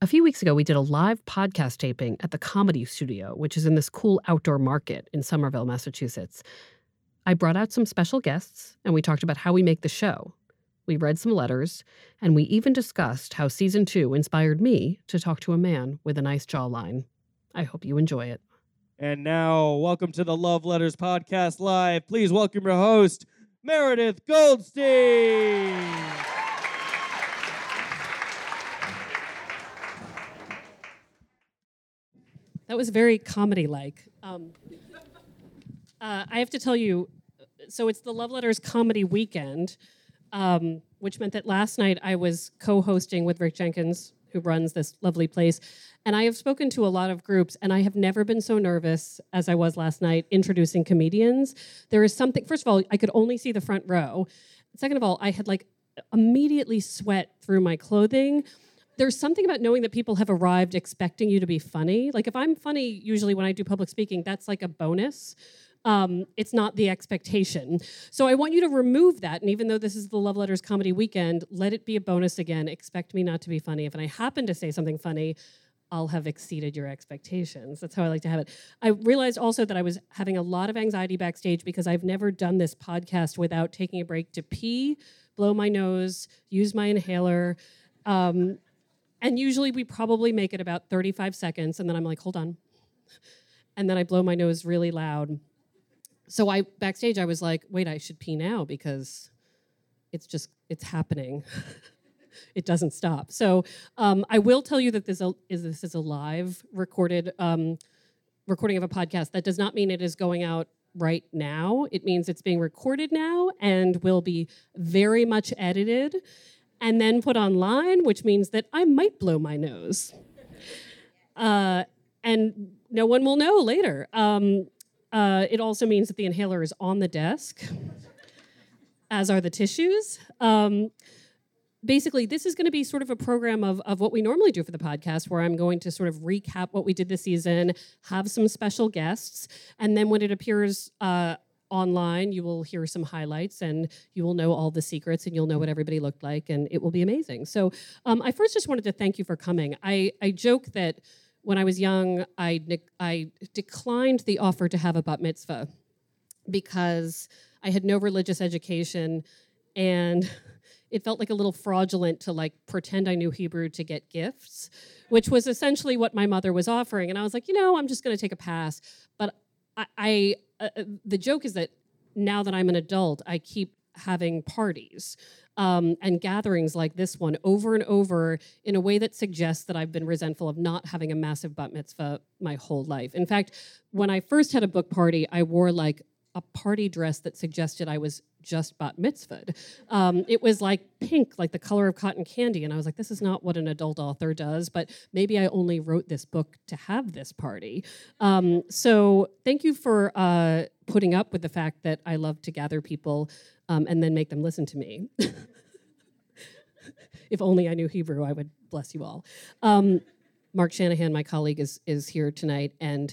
A few weeks ago, we did a live podcast taping at the Comedy Studio, which is in this cool outdoor market in Somerville, Massachusetts. I brought out some special guests and we talked about how we make the show. We read some letters, and we even discussed how season two inspired me to talk to a man with a nice jawline. I hope you enjoy it. And now, welcome to the Love Letters Podcast Live. Please welcome your host, Meredith Goldstein. That was very comedy like. Um, uh, I have to tell you, so it's the Love Letters Comedy Weekend, um, which meant that last night I was co hosting with Rick Jenkins, who runs this lovely place. And I have spoken to a lot of groups, and I have never been so nervous as I was last night introducing comedians. There is something, first of all, I could only see the front row. Second of all, I had like immediately sweat through my clothing there's something about knowing that people have arrived expecting you to be funny. Like if I'm funny, usually when I do public speaking, that's like a bonus. Um, it's not the expectation. So I want you to remove that. And even though this is the Love Letters Comedy Weekend, let it be a bonus again. Expect me not to be funny. If I happen to say something funny, I'll have exceeded your expectations. That's how I like to have it. I realized also that I was having a lot of anxiety backstage because I've never done this podcast without taking a break to pee, blow my nose, use my inhaler. Um, and usually we probably make it about 35 seconds, and then I'm like, hold on. And then I blow my nose really loud. So I backstage I was like, wait, I should pee now because it's just it's happening. it doesn't stop. So um, I will tell you that this is this is a live recorded um, recording of a podcast. That does not mean it is going out right now. It means it's being recorded now and will be very much edited and then put online, which means that I might blow my nose. Uh, and no one will know later. Um, uh, it also means that the inhaler is on the desk, as are the tissues. Um, basically, this is going to be sort of a program of, of what we normally do for the podcast, where I'm going to sort of recap what we did this season, have some special guests, and then when it appears uh, online you will hear some highlights and you will know all the secrets and you'll know what everybody looked like and it will be amazing. So um, i first just wanted to thank you for coming. I, I joke that when i was young I, I declined the offer to have a bat mitzvah because i had no religious education and it felt like a little fraudulent to like pretend i knew hebrew to get gifts which was essentially what my mother was offering. And i was like you know i'm just going to take a pass. But I, I uh, uh, the joke is that now that I'm an adult, I keep having parties um, and gatherings like this one over and over in a way that suggests that I've been resentful of not having a massive bat mitzvah my whole life. In fact, when I first had a book party, I wore like a party dress that suggested I was just bat mitzvahed. Um, it was like pink, like the color of cotton candy. And I was like, this is not what an adult author does, but maybe I only wrote this book to have this party. Um, so thank you for uh, putting up with the fact that I love to gather people um, and then make them listen to me. if only I knew Hebrew, I would bless you all. Um, Mark Shanahan, my colleague, is, is here tonight. And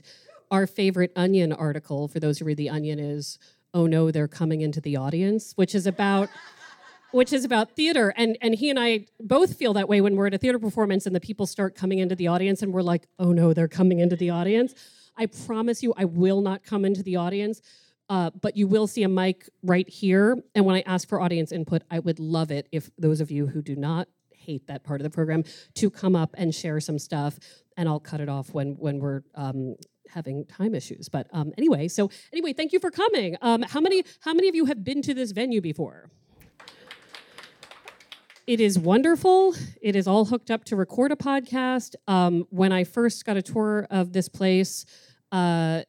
our favorite Onion article, for those who read The Onion, is Oh no, they're coming into the audience, which is about. which is about theater. And and he and I both feel that way when we're at a theater performance and the people start coming into the audience and we're like oh no they're coming into the audience. I promise you I will not come into the audience uh, but you will see a mic right here. And when I ask for audience input I would love it if those of you who do not hate that part of the program to come up and share some stuff. And I'll cut it off when when we're um, having time issues. But um, anyway, so anyway, thank you for coming. Um, how many how many of you have been to this venue before? It is wonderful. It is all hooked up to record a podcast. Um, when I first got a tour of this place, uh,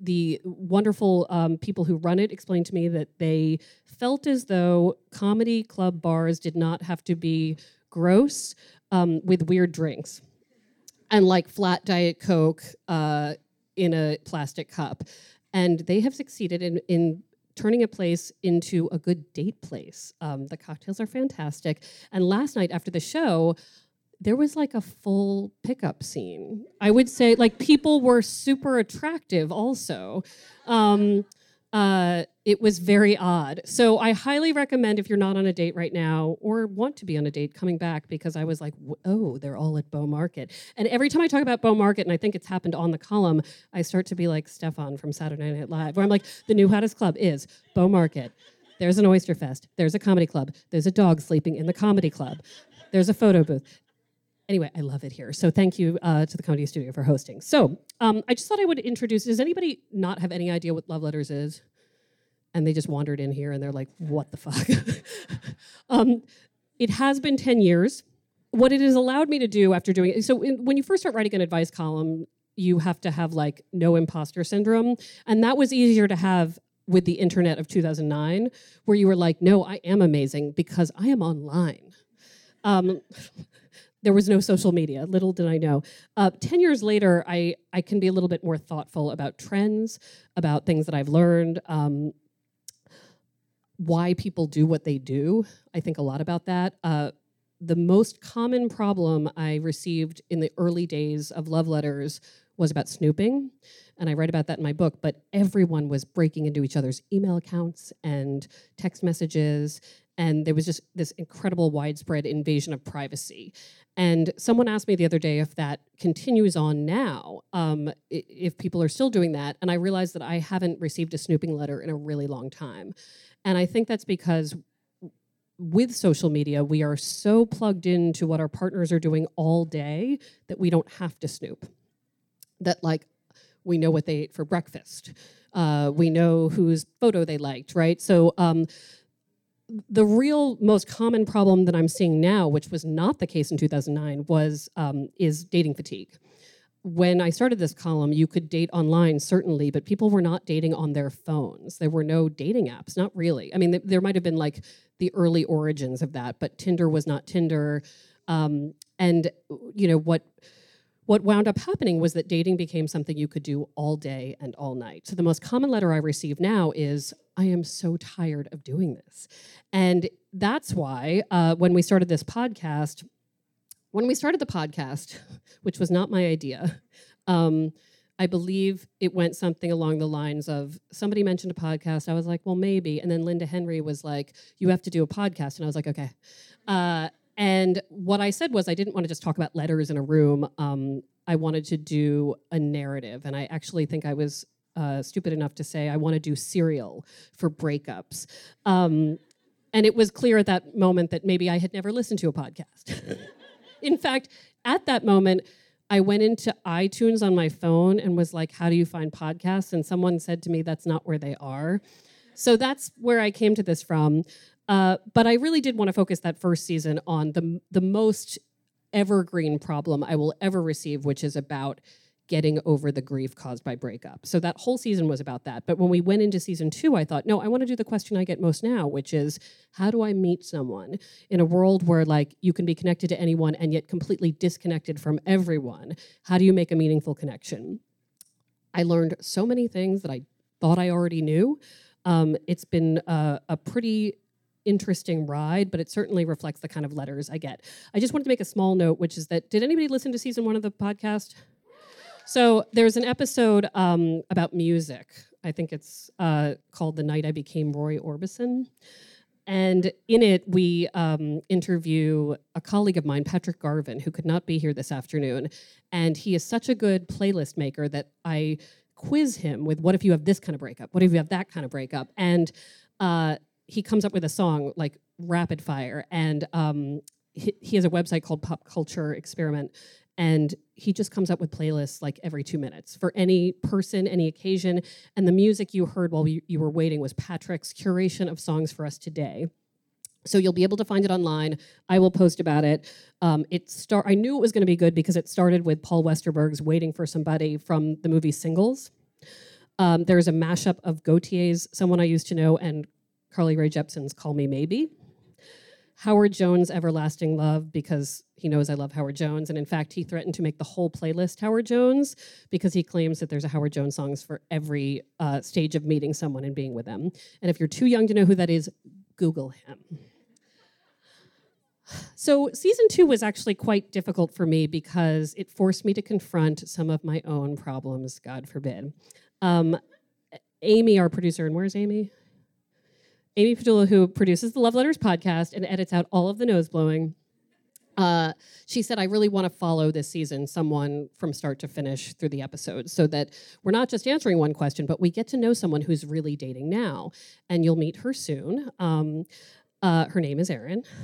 the wonderful um, people who run it explained to me that they felt as though comedy club bars did not have to be gross um, with weird drinks and like flat Diet Coke uh, in a plastic cup. And they have succeeded in, in turning a place into a good date place. Um, the cocktails are fantastic. And last night after the show, there was like a full pickup scene. I would say like people were super attractive also. Um, uh, it was very odd. So I highly recommend if you're not on a date right now or want to be on a date, coming back because I was like, oh, they're all at Bow Market. And every time I talk about Bow Market, and I think it's happened on the column, I start to be like Stefan from Saturday Night Live, where I'm like, the new hottest club is Bow Market. There's an oyster fest. There's a comedy club. There's a dog sleeping in the comedy club. There's a photo booth anyway, I love it here. So thank you uh, to the Comedy Studio for hosting. So um, I just thought I would introduce. Does anybody not have any idea what Love Letters is? And they just wandered in here and they're like, "What the fuck?" um, it has been ten years. What it has allowed me to do after doing it, so, in, when you first start writing an advice column, you have to have like no imposter syndrome, and that was easier to have with the internet of 2009, where you were like, "No, I am amazing because I am online." Um, there was no social media. Little did I know. Uh, Ten years later, I I can be a little bit more thoughtful about trends, about things that I've learned, um, why people do what they do. I think a lot about that. Uh, the most common problem I received in the early days of love letters was about snooping. And I write about that in my book, but everyone was breaking into each other's email accounts and text messages. And there was just this incredible widespread invasion of privacy. And someone asked me the other day if that continues on now, um, if people are still doing that. And I realized that I haven't received a snooping letter in a really long time. And I think that's because with social media, we are so plugged into what our partners are doing all day that we don't have to snoop. That, like, we know what they ate for breakfast. Uh, we know whose photo they liked, right? So, um, the real most common problem that I'm seeing now, which was not the case in 2009, was um, is dating fatigue. When I started this column, you could date online certainly, but people were not dating on their phones. There were no dating apps, not really. I mean, th- there might have been like the early origins of that, but Tinder was not Tinder. Um, and you know what? What wound up happening was that dating became something you could do all day and all night. So the most common letter I receive now is, I am so tired of doing this. And that's why uh, when we started this podcast, when we started the podcast, which was not my idea, um, I believe it went something along the lines of somebody mentioned a podcast. I was like, well, maybe. And then Linda Henry was like, you have to do a podcast. And I was like, okay. Uh, and what I said was, I didn't want to just talk about letters in a room. Um, I wanted to do a narrative. And I actually think I was uh, stupid enough to say, I want to do serial for breakups. Um, and it was clear at that moment that maybe I had never listened to a podcast. in fact, at that moment, I went into iTunes on my phone and was like, How do you find podcasts? And someone said to me, That's not where they are. So that's where I came to this from. Uh, but I really did want to focus that first season on the the most evergreen problem I will ever receive, which is about getting over the grief caused by breakup. So that whole season was about that. But when we went into season two, I thought, no, I want to do the question I get most now, which is how do I meet someone in a world where like you can be connected to anyone and yet completely disconnected from everyone? How do you make a meaningful connection? I learned so many things that I thought I already knew. Um, it's been a, a pretty interesting ride, but it certainly reflects the kind of letters I get. I just wanted to make a small note, which is that did anybody listen to season one of the podcast? So there's an episode um, about music. I think it's uh, called "The Night I Became Roy Orbison." And in it, we um, interview a colleague of mine, Patrick Garvin, who could not be here this afternoon. And he is such a good playlist maker that I quiz him with what if you have this kind of breakup? What if you have that kind of breakup? And uh, he comes up with a song like rapid fire and um, he, he, has a website called pop culture experiment and he just comes up with playlists like every two minutes for any person any occasion and the music you heard while you, were waiting was patrick's curation of songs for us today so you'll be able to find it online. I will post about it. Um, it start. I knew it was going to be good because it started with Paul Westerberg's "Waiting for Somebody" from the movie Singles. Um, there's a mashup of Gotye's "Someone I Used to Know" and Carly Rae Jepsen's Call Me Maybe. Howard Jones' Everlasting Love because he knows I love Howard Jones. And in fact, he threatened to make the whole playlist Howard Jones because he claims that there's a Howard Jones songs for every uh, stage of meeting someone and being with them. And if you're too young to know who that is, Google him. So, season two was actually quite difficult for me because it forced me to confront some of my own problems, God forbid. Um, Amy, our producer, and where's Amy? Amy Pedulla, who produces the Love Letters podcast and edits out all of the nose blowing. Uh, she said, I really want to follow this season, someone from start to finish through the episodes, so that we're not just answering one question, but we get to know someone who's really dating now. And you'll meet her soon. Um, uh, her name is Erin.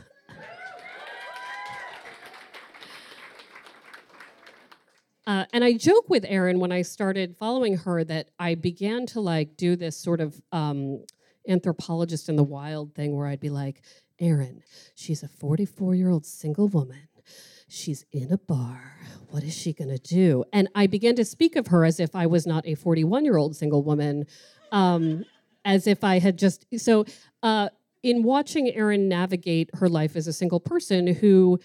Uh, and I joke with Erin when I started following her that I began to like do this sort of um, anthropologist in the wild thing where I'd be like, Erin, she's a 44 year old single woman. She's in a bar. What is she going to do? And I began to speak of her as if I was not a 41 year old single woman, um, as if I had just. So, uh, in watching Erin navigate her life as a single person who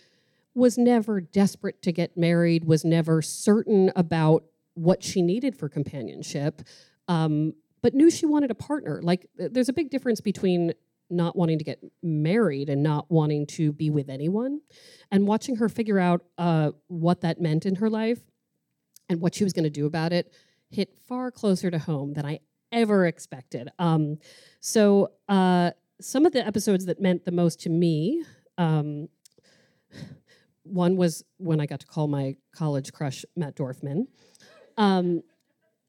was never desperate to get married, was never certain about what she needed for companionship, um, but knew she wanted a partner. Like, there's a big difference between not wanting to get married and not wanting to be with anyone, and watching her figure out uh, what that meant in her life and what she was going to do about it hit far closer to home than I ever expected. Um, so, uh, some of the episodes that meant the most to me. Um, one was when I got to call my college crush Matt Dorfman. Um,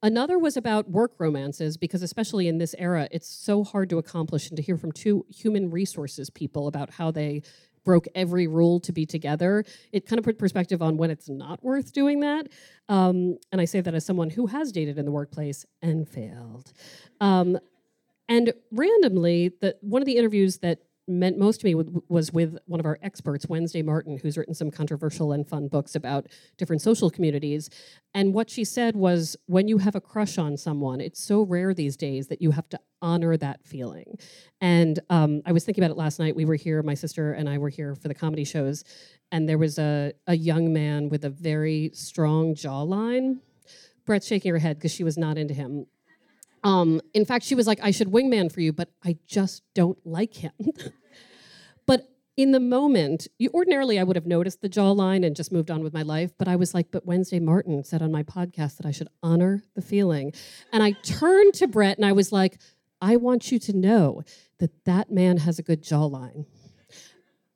another was about work romances because, especially in this era, it's so hard to accomplish and to hear from two human resources people about how they broke every rule to be together. It kind of put perspective on when it's not worth doing that. Um, and I say that as someone who has dated in the workplace and failed. Um, and randomly, the, one of the interviews that meant most to me was with one of our experts, Wednesday Martin, who's written some controversial and fun books about different social communities. And what she said was when you have a crush on someone, it's so rare these days that you have to honor that feeling. And um, I was thinking about it last night. We were here, my sister and I were here for the comedy shows, and there was a, a young man with a very strong jawline. Brett's shaking her head because she was not into him. Um, in fact, she was like, I should wingman for you, but I just don't like him. but in the moment, you, ordinarily I would have noticed the jawline and just moved on with my life. But I was like, but Wednesday Martin said on my podcast that I should honor the feeling. And I turned to Brett and I was like, I want you to know that that man has a good jawline.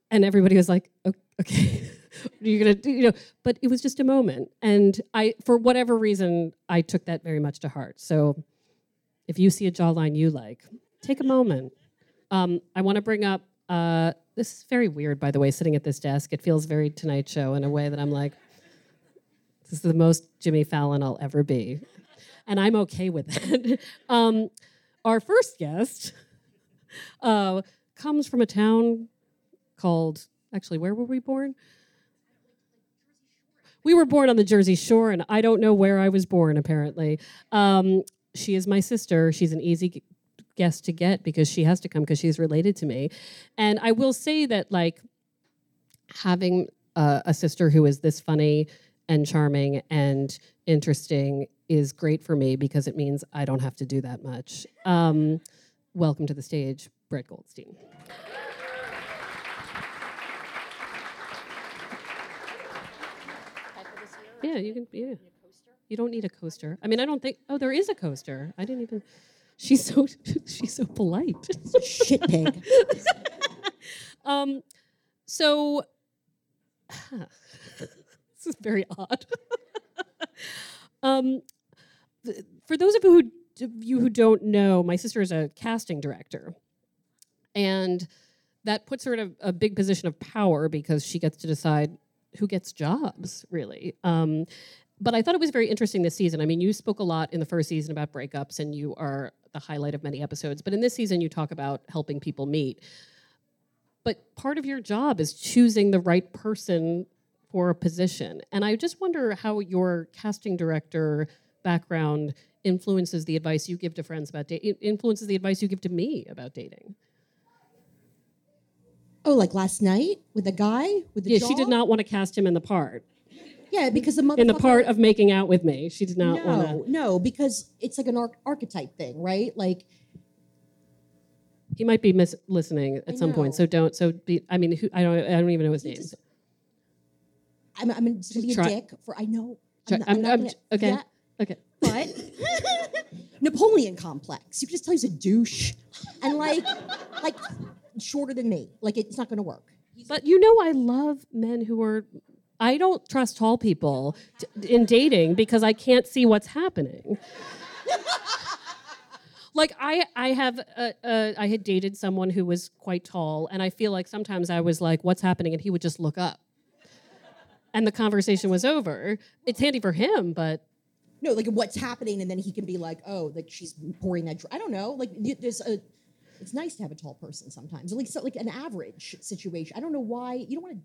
And everybody was like, okay. you're gonna do, you know but it was just a moment and i for whatever reason i took that very much to heart so if you see a jawline you like, take a moment. Um, I want to bring up uh, this is very weird, by the way, sitting at this desk. It feels very Tonight Show in a way that I'm like, this is the most Jimmy Fallon I'll ever be. And I'm okay with it. um, our first guest uh, comes from a town called, actually, where were we born? We were born on the Jersey Shore, and I don't know where I was born, apparently. Um, she is my sister. She's an easy guest to get because she has to come because she's related to me. And I will say that, like, having uh, a sister who is this funny and charming and interesting is great for me because it means I don't have to do that much. Um, welcome to the stage, Brett Goldstein. Yeah, you can. Yeah. You don't need a coaster. I mean, I don't think. Oh, there is a coaster. I didn't even. She's so she's so polite. Shit pig. um, so this is very odd. um, th- for those of you who you who don't know, my sister is a casting director, and that puts her in a, a big position of power because she gets to decide who gets jobs really um, but I thought it was very interesting this season. I mean, you spoke a lot in the first season about breakups, and you are the highlight of many episodes. But in this season, you talk about helping people meet. But part of your job is choosing the right person for a position. And I just wonder how your casting director background influences the advice you give to friends about dating, influences the advice you give to me about dating. Oh, like last night with the guy with the Yeah, jaw? she did not want to cast him in the part. Yeah, because the In the part of making out with me, she did not want to. no, because it's like an arch- archetype thing, right? Like He might be mis- listening at I some point, so don't. So be. I mean, who, I don't. I don't even know his name. just- I'm, I'm just gonna be a Try- dick for I know. Try- not- I'm- not I'm- gonna- okay. yeah, Okay. but Napoleon complex. You can just tell he's a douche, and like, like shorter than me. Like it's not gonna work. But you know, I love men who are. I don't trust tall people t- in dating because I can't see what's happening. like I, I have, uh, uh, I had dated someone who was quite tall, and I feel like sometimes I was like, "What's happening?" and he would just look up, and the conversation was over. It's handy for him, but No, like what's happening, and then he can be like, oh, like she's pouring that. Dr-. I don't know. Like there's a. It's nice to have a tall person sometimes, at least like an average situation. I don't know why you don't want to.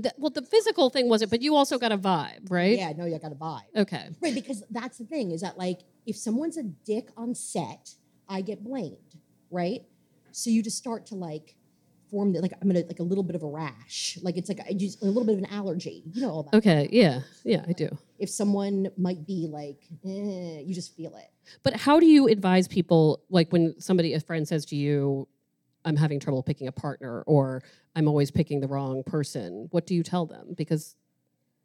Th- well, the physical thing wasn't. But you also got a vibe, right? Yeah, no, you got a vibe. Okay. Right, because that's the thing is that like if someone's a dick on set, I get blamed, right? So you just start to like form the, like I'm gonna like a little bit of a rash, like it's like I just a little bit of an allergy, you know all that. Okay. Yeah. Yeah. I do. If someone might be like, eh, you just feel it. But how do you advise people, like when somebody, a friend says to you, I'm having trouble picking a partner, or I'm always picking the wrong person? What do you tell them? Because,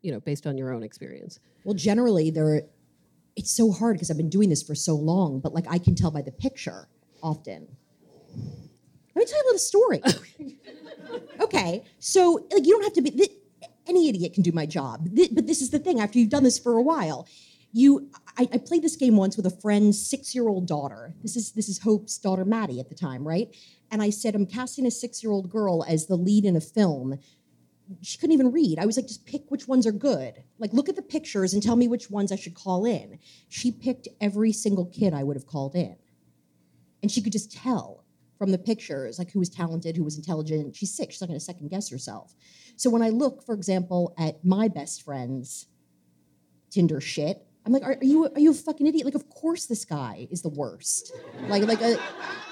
you know, based on your own experience. Well, generally they're. It's so hard because I've been doing this for so long, but like I can tell by the picture often. Let me tell you a little story. okay, so like you don't have to be. Th- any idiot can do my job, Th- but this is the thing. After you've done this for a while, you. I, I played this game once with a friend's six-year-old daughter. This is this is Hope's daughter Maddie at the time, right? And I said, I'm casting a six-year-old girl as the lead in a film she couldn't even read. I was like, just pick which ones are good. Like, look at the pictures and tell me which ones I should call in. She picked every single kid I would have called in. And she could just tell from the pictures, like who was talented, who was intelligent. She's six, she's not gonna second guess herself. So when I look, for example, at my best friend's Tinder shit, I'm like, are, are you are you a fucking idiot? Like, of course this guy is the worst. Like, like a,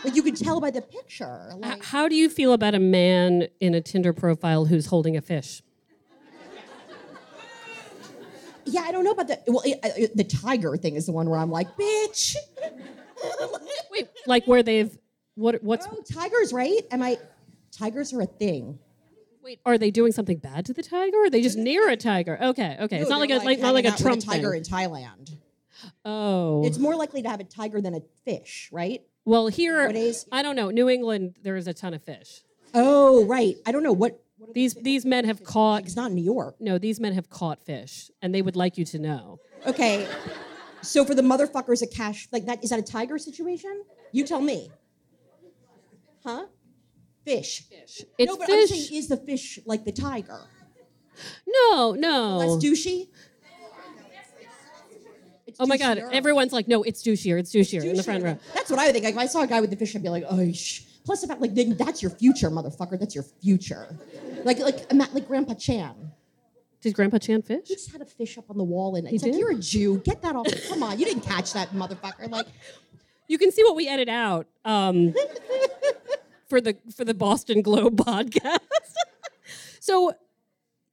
like you could tell by the picture. Like, how do you feel about a man in a Tinder profile who's holding a fish? Yeah, I don't know about the well, it, uh, the tiger thing is the one where I'm like, bitch. Wait, like where they've, what, what's, oh, tigers, right? Am I? Tigers are a thing. Wait, are they doing something bad to the tiger? Or are they just near a tiger? Okay, okay. It's not like a, like, not like a Trump tiger thing. in Thailand. Oh. It's more likely to have a tiger than a fish, right? well, here, Nowadays- I don't know. New England, there is a ton of fish. Oh, right. I don't know what. what are These these men have caught It's not New York. no, these men have caught fish, and they would like you to know. Okay. So for the motherfuckers a cash like that, is that a tiger situation? You tell me. Huh? Fish. It's no, but I'm saying, is the fish like the tiger? No, no. That's douchey. It's oh my god, douchier. everyone's like, no, it's douchier, it's douchier in the front row. That's what I would think. Like if I saw a guy with the fish, I'd be like, oh, plus the fact like that's your future, motherfucker. That's your future. Like like like Grandpa Chan. Did Grandpa Chan fish? He just had a fish up on the wall, and it's like did? you're a Jew. Get that off. Come on, you didn't catch that motherfucker. Like You can see what we edit out um, for the for the Boston Globe podcast. so,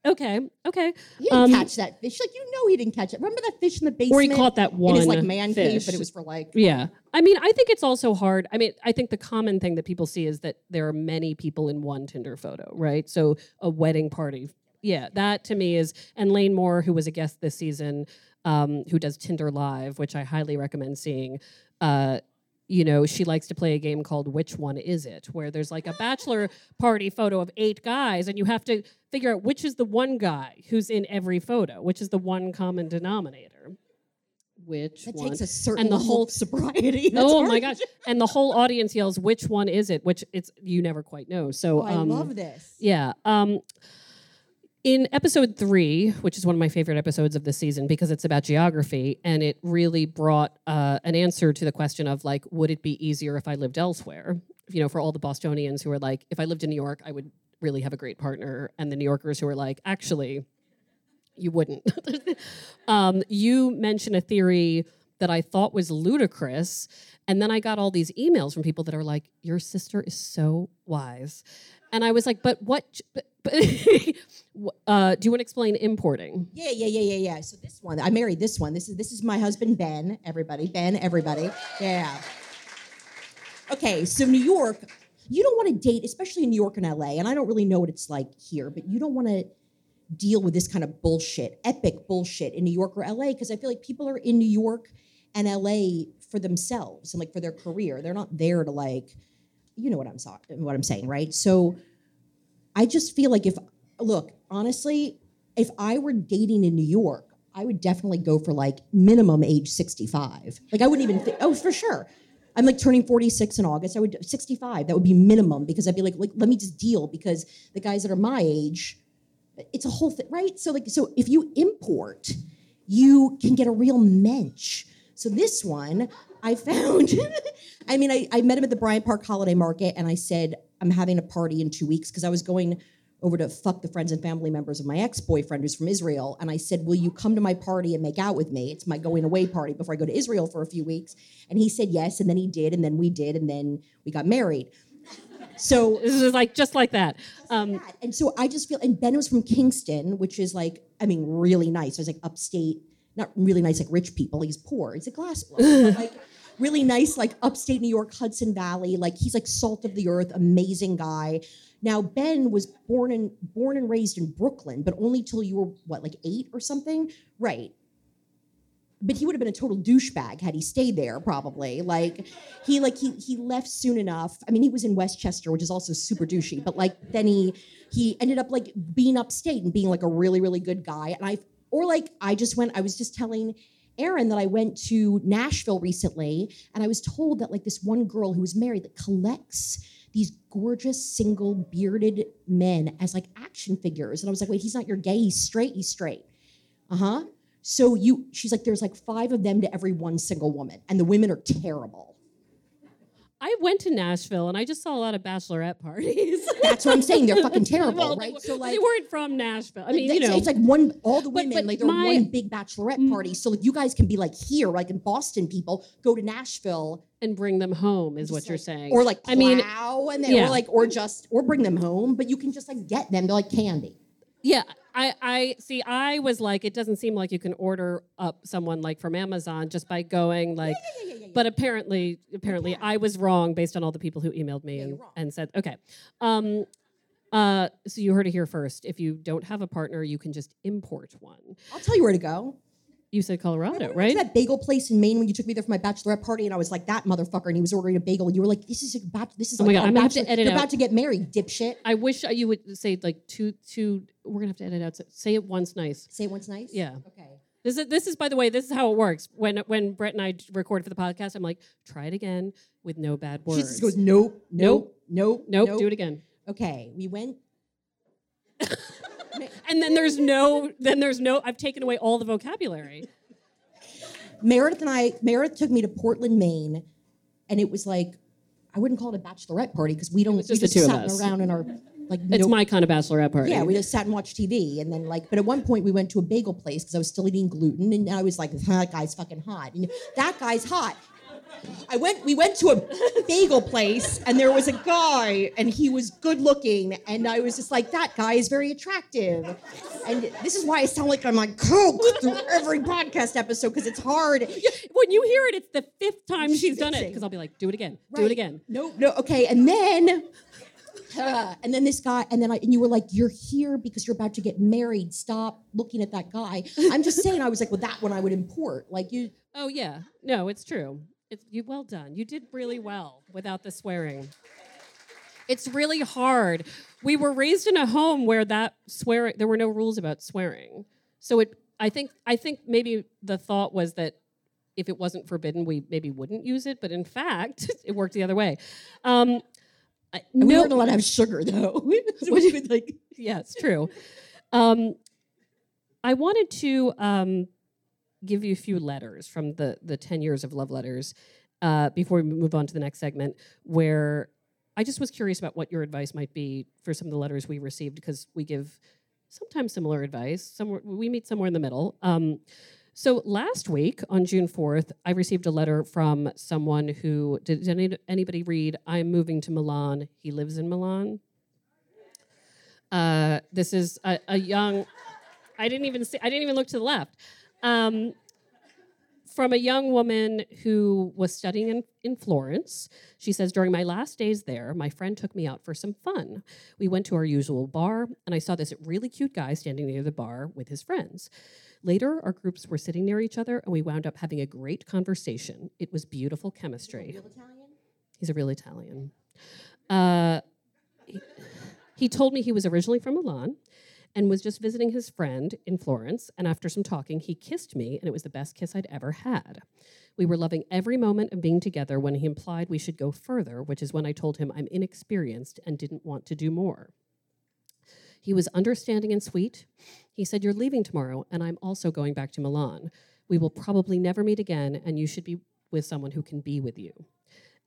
okay, okay. he didn't Um, catch that fish. Like you know he didn't catch it. Remember that fish in the basement? Or he caught that one. in his like man cave, fish. but it was for like Yeah. I mean, I think it's also hard. I mean, I think the common thing that people see is that there are many people in one Tinder photo, right? So a wedding party. Yeah, that to me is, and Lane Moore, who was a guest this season, um, who does Tinder Live, which I highly recommend seeing. Uh, you know, she likes to play a game called Which One Is It? Where there's like a bachelor party photo of eight guys, and you have to figure out which is the one guy who's in every photo, which is the one common denominator. Which that one? takes a certain and the whole sobriety. Oh hard my gosh! And the whole audience yells, "Which one is it?" Which it's you never quite know. So Oh, I um, love this. Yeah. Um, in episode three, which is one of my favorite episodes of the season because it's about geography and it really brought uh, an answer to the question of like, would it be easier if I lived elsewhere? You know, for all the Bostonians who are like, if I lived in New York, I would really have a great partner, and the New Yorkers who are like, actually, you wouldn't. um, you mentioned a theory that I thought was ludicrous. And then I got all these emails from people that are like, "Your sister is so wise," and I was like, "But what? But uh, do you want to explain importing?" Yeah, yeah, yeah, yeah, yeah. So this one, I married this one. This is this is my husband Ben. Everybody, Ben. Everybody. Yeah. Okay, so New York, you don't want to date, especially in New York and LA. And I don't really know what it's like here, but you don't want to deal with this kind of bullshit, epic bullshit in New York or LA because I feel like people are in New York and LA for themselves and like for their career. They're not there to like, you know what I'm so- what I'm saying, right? So I just feel like if look, honestly, if I were dating in New York, I would definitely go for like minimum age 65. Like I wouldn't even think, oh, for sure. I'm like turning 46 in August. I would 65. That would be minimum because I'd be like, like, let me just deal because the guys that are my age, it's a whole thing, right? So like, so if you import, you can get a real mensch. So this one I found, I mean, I, I met him at the Bryant Park Holiday Market and I said, I'm having a party in two weeks because I was going over to fuck the friends and family members of my ex-boyfriend who's from Israel. And I said, Will you come to my party and make out with me? It's my going away party before I go to Israel for a few weeks. And he said yes, and then he did, and then we did, and then we got married. So This is like just like that. Um, that. And so I just feel, and Ben was from Kingston, which is like, I mean, really nice. I was like upstate, not really nice like rich people. He's poor. He's a glass blower. like really nice, like upstate New York, Hudson Valley. Like he's like salt of the earth, amazing guy. Now Ben was born and born and raised in Brooklyn, but only till you were what, like eight or something, right? But he would have been a total douchebag had he stayed there, probably. Like he like he he left soon enough. I mean, he was in Westchester, which is also super douchey. But like then he he ended up like being upstate and being like a really really good guy. And I or like I just went. I was just telling Aaron that I went to Nashville recently, and I was told that like this one girl who was married that collects these gorgeous single bearded men as like action figures. And I was like, wait, he's not your gay. He's straight. He's straight. Uh huh. So you, she's like, there's like five of them to every one single woman, and the women are terrible. I went to Nashville and I just saw a lot of bachelorette parties. That's what I'm saying. They're fucking terrible, Well, they right? were- So like, they weren't from Nashville. I mean, it's, you know, it's like one all the women but like they're my- one big bachelorette mm. party. So like you guys can be like here, like in Boston, people go to Nashville and bring them home is what just, you're saying. or like I mean, and then yeah. or like or just or bring them home, but you can just like get them. They're like candy. Yeah, I, I see. I was like, it doesn't seem like you can order up someone like from Amazon just by going like. But apparently, apparently, I was wrong based on all the people who emailed me and, and said, okay. Um, uh, so you heard it here first. If you don't have a partner, you can just import one. I'll tell you where to go. You said Colorado, Remember right? That bagel place in Maine when you took me there for my bachelorette party, and I was like that motherfucker, and he was ordering a bagel, and you were like, "This is a bat- this is Oh like God, I'm gonna have to edit You're out- about to get married, dipshit." I wish you would say like two, two. We're gonna have to edit out. Say it once nice. Say it once nice. Yeah. Okay. This is this is by the way, this is how it works. When when Brett and I record for the podcast, I'm like, try it again with no bad words. She just goes, "Nope, nope, nope, nope, do it again. Okay, we went. And then there's no then there's no I've taken away all the vocabulary. Meredith and I, Meredith took me to Portland, Maine, and it was like, I wouldn't call it a bachelorette party because we don't. just we the two of us. around in our like. It's no- my kind of bachelorette party. Yeah, we just sat and watched TV, and then like, but at one point we went to a bagel place because I was still eating gluten, and I was like, that guy's fucking hot, and that guy's hot. I went. We went to a bagel place, and there was a guy, and he was good looking, and I was just like, that guy is very attractive, and this is why I sound like I'm like coke through every podcast episode because it's hard. when you hear it, it's the fifth time she's done it because I'll be like, do it again, do it again. No, no, okay. And then, uh, and then this guy, and then I, and you were like, you're here because you're about to get married. Stop looking at that guy. I'm just saying, I was like, well, that one I would import. Like you, Oh yeah, no, it's true. It's you well done. You did really well without the swearing. It's really hard. We were raised in a home where that swearing there were no rules about swearing. So it I think I think maybe the thought was that if it wasn't forbidden, we maybe wouldn't use it. But in fact, it worked the other way. Um, I- and we no, weren't allowed to have sugar though. So we would, like, yeah, it's true. Um, I wanted to um, give you a few letters from the the ten years of love letters uh, before we move on to the next segment, where I just was curious about what your advice might be for some of the letters we received because we give sometimes similar advice. Somewhere we meet somewhere in the middle. Um, So last week on June 4th, I received a letter from someone who did, did any, anybody read I'm moving to Milan. He lives in Milan. Uh, this is a, a young I didn't even see I didn't even look to the left. Um, from a young woman who was studying in, in Florence. She says, During my last days there, my friend took me out for some fun. We went to our usual bar, and I saw this really cute guy standing near the bar with his friends. Later, our groups were sitting near each other, and we wound up having a great conversation. It was beautiful chemistry. He's a real Italian. Uh, he, he told me he was originally from Milan and was just visiting his friend in Florence. And after some talking, he kissed me, and it was the best kiss I'd ever had. We were loving every moment of being together when he implied we should go further, which is when I told him I'm inexperienced and didn't want to do more. He was understanding and sweet. He said, You're leaving tomorrow, and I'm also going back to Milan. We will probably never meet again, and you should be with someone who can be with you.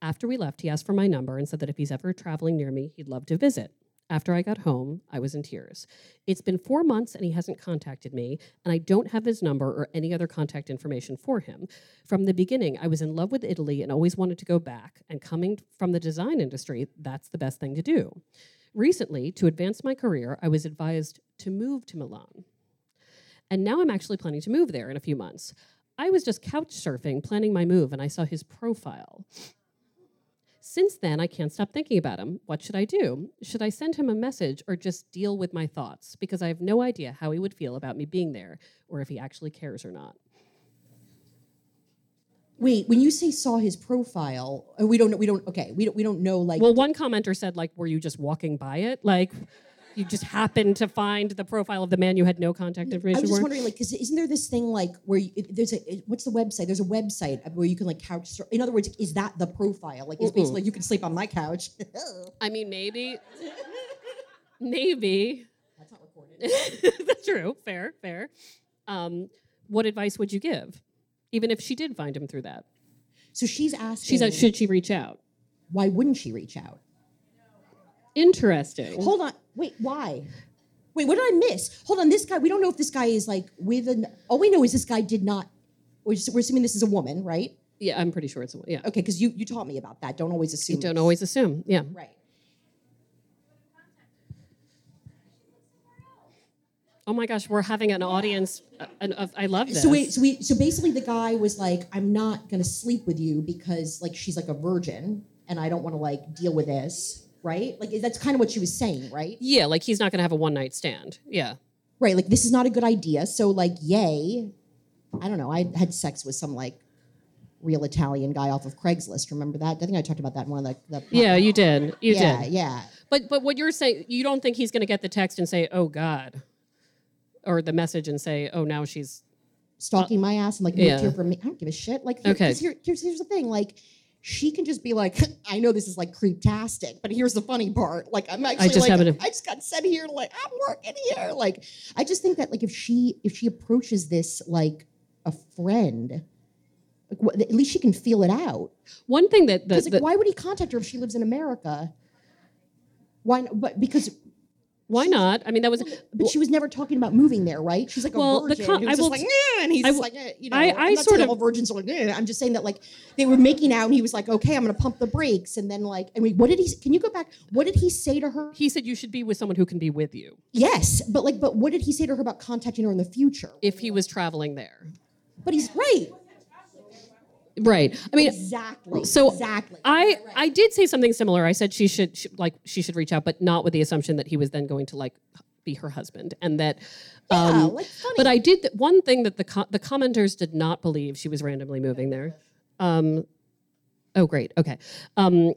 After we left, he asked for my number and said that if he's ever traveling near me, he'd love to visit. After I got home, I was in tears. It's been four months and he hasn't contacted me, and I don't have his number or any other contact information for him. From the beginning, I was in love with Italy and always wanted to go back, and coming from the design industry, that's the best thing to do. Recently, to advance my career, I was advised to move to Milan. And now I'm actually planning to move there in a few months. I was just couch surfing, planning my move, and I saw his profile. Since then, I can't stop thinking about him. What should I do? Should I send him a message or just deal with my thoughts? Because I have no idea how he would feel about me being there or if he actually cares or not. Wait, when you say saw his profile, uh, we don't know. We don't. Okay, we don't. We don't know. Like, Well, one commenter said, like, were you just walking by it? Like, you just happened to find the profile of the man you had no contact information. I was just wondering, like, because isn't there this thing like where you, there's a what's the website? There's a website where you can like couch. In other words, is that the profile? Like, it's Mm-mm. basically you can sleep on my couch. I mean, maybe. maybe. That's not recorded. That's true. Fair, fair. Um, what advice would you give? Even if she did find him through that. So she's asking. She's like, should she reach out? why wouldn't she reach out? Interesting. Hold on. Wait, why? Wait, what did I miss? Hold on. This guy. We don't know if this guy is like with an. All we know is this guy did not. We're, just- we're assuming this is a woman, right? Yeah, I'm pretty sure it's a woman. yeah. Okay, because you you taught me about that. Don't always assume. You don't always assume. Yeah. Right. Oh my gosh, we're having an audience. uh, an- of- I love this. So wait, so we so basically the guy was like, I'm not gonna sleep with you because like she's like a virgin and I don't want to like deal with this, right? Like that's kind of what she was saying, right? yeah, like he's not going to have a one night stand. Yeah. Right. Like this is not a good idea. So like, yay. I don't know. I had sex with some like real Italian guy off of Craigslist. Remember that? I think I talked about that in one of the. the Yeah, you did. You yeah, did. yeah. But but what you're saying, you don't think he's going to get the text and say, "Oh God," or the message and say, "Oh, now she's." Stalking my ass and like yeah. here from me. I don't give a shit. Like, here, Okay. here, here's here's the thing. Like, she can just be like, I know this is like creeptastic, but here's the funny part. Like, I'm actually just like, haven't- I just got sent here. Like, I'm working here. Like, I just think that like if she if she approaches this like a friend, like, at least she can feel it out. One thing that the, Because like, the- why would he contact her if she lives in America? Why? But because why not? I mean, that was. but she was never talking about moving there, right? She's like a Well, the virgin con- who's I just will like, "Eh," and he's I will- like, eh, you know, I- I'm not sort of- all virgins are like, eh. I'm just saying that like they were making out, and he was like, okay, I'm gonna pump the brakes, and then like, I mean, what did he? Can you go back? What did he say to her? He said you should be with someone who can be with you Yes, but like, but what did he say to her about contacting her in the future? if he was traveling there. But he's right, Right. I mean, exactly. So exactly. I I did say something similar. I said she should she, like she should reach out, but not with the assumption that he was then going to like be her husband, and that. Yeah, um, like, funny. But I did th- one thing that the co- the commenters did not believe she was randomly moving there. Um, oh, great. Okay. Um,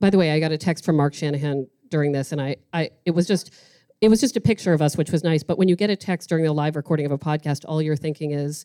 by the way, I got a text from Mark Shanahan during this, and I I it was just. It was just a picture of us, which was nice. But when you get a text during the live recording of a podcast, all you're thinking is,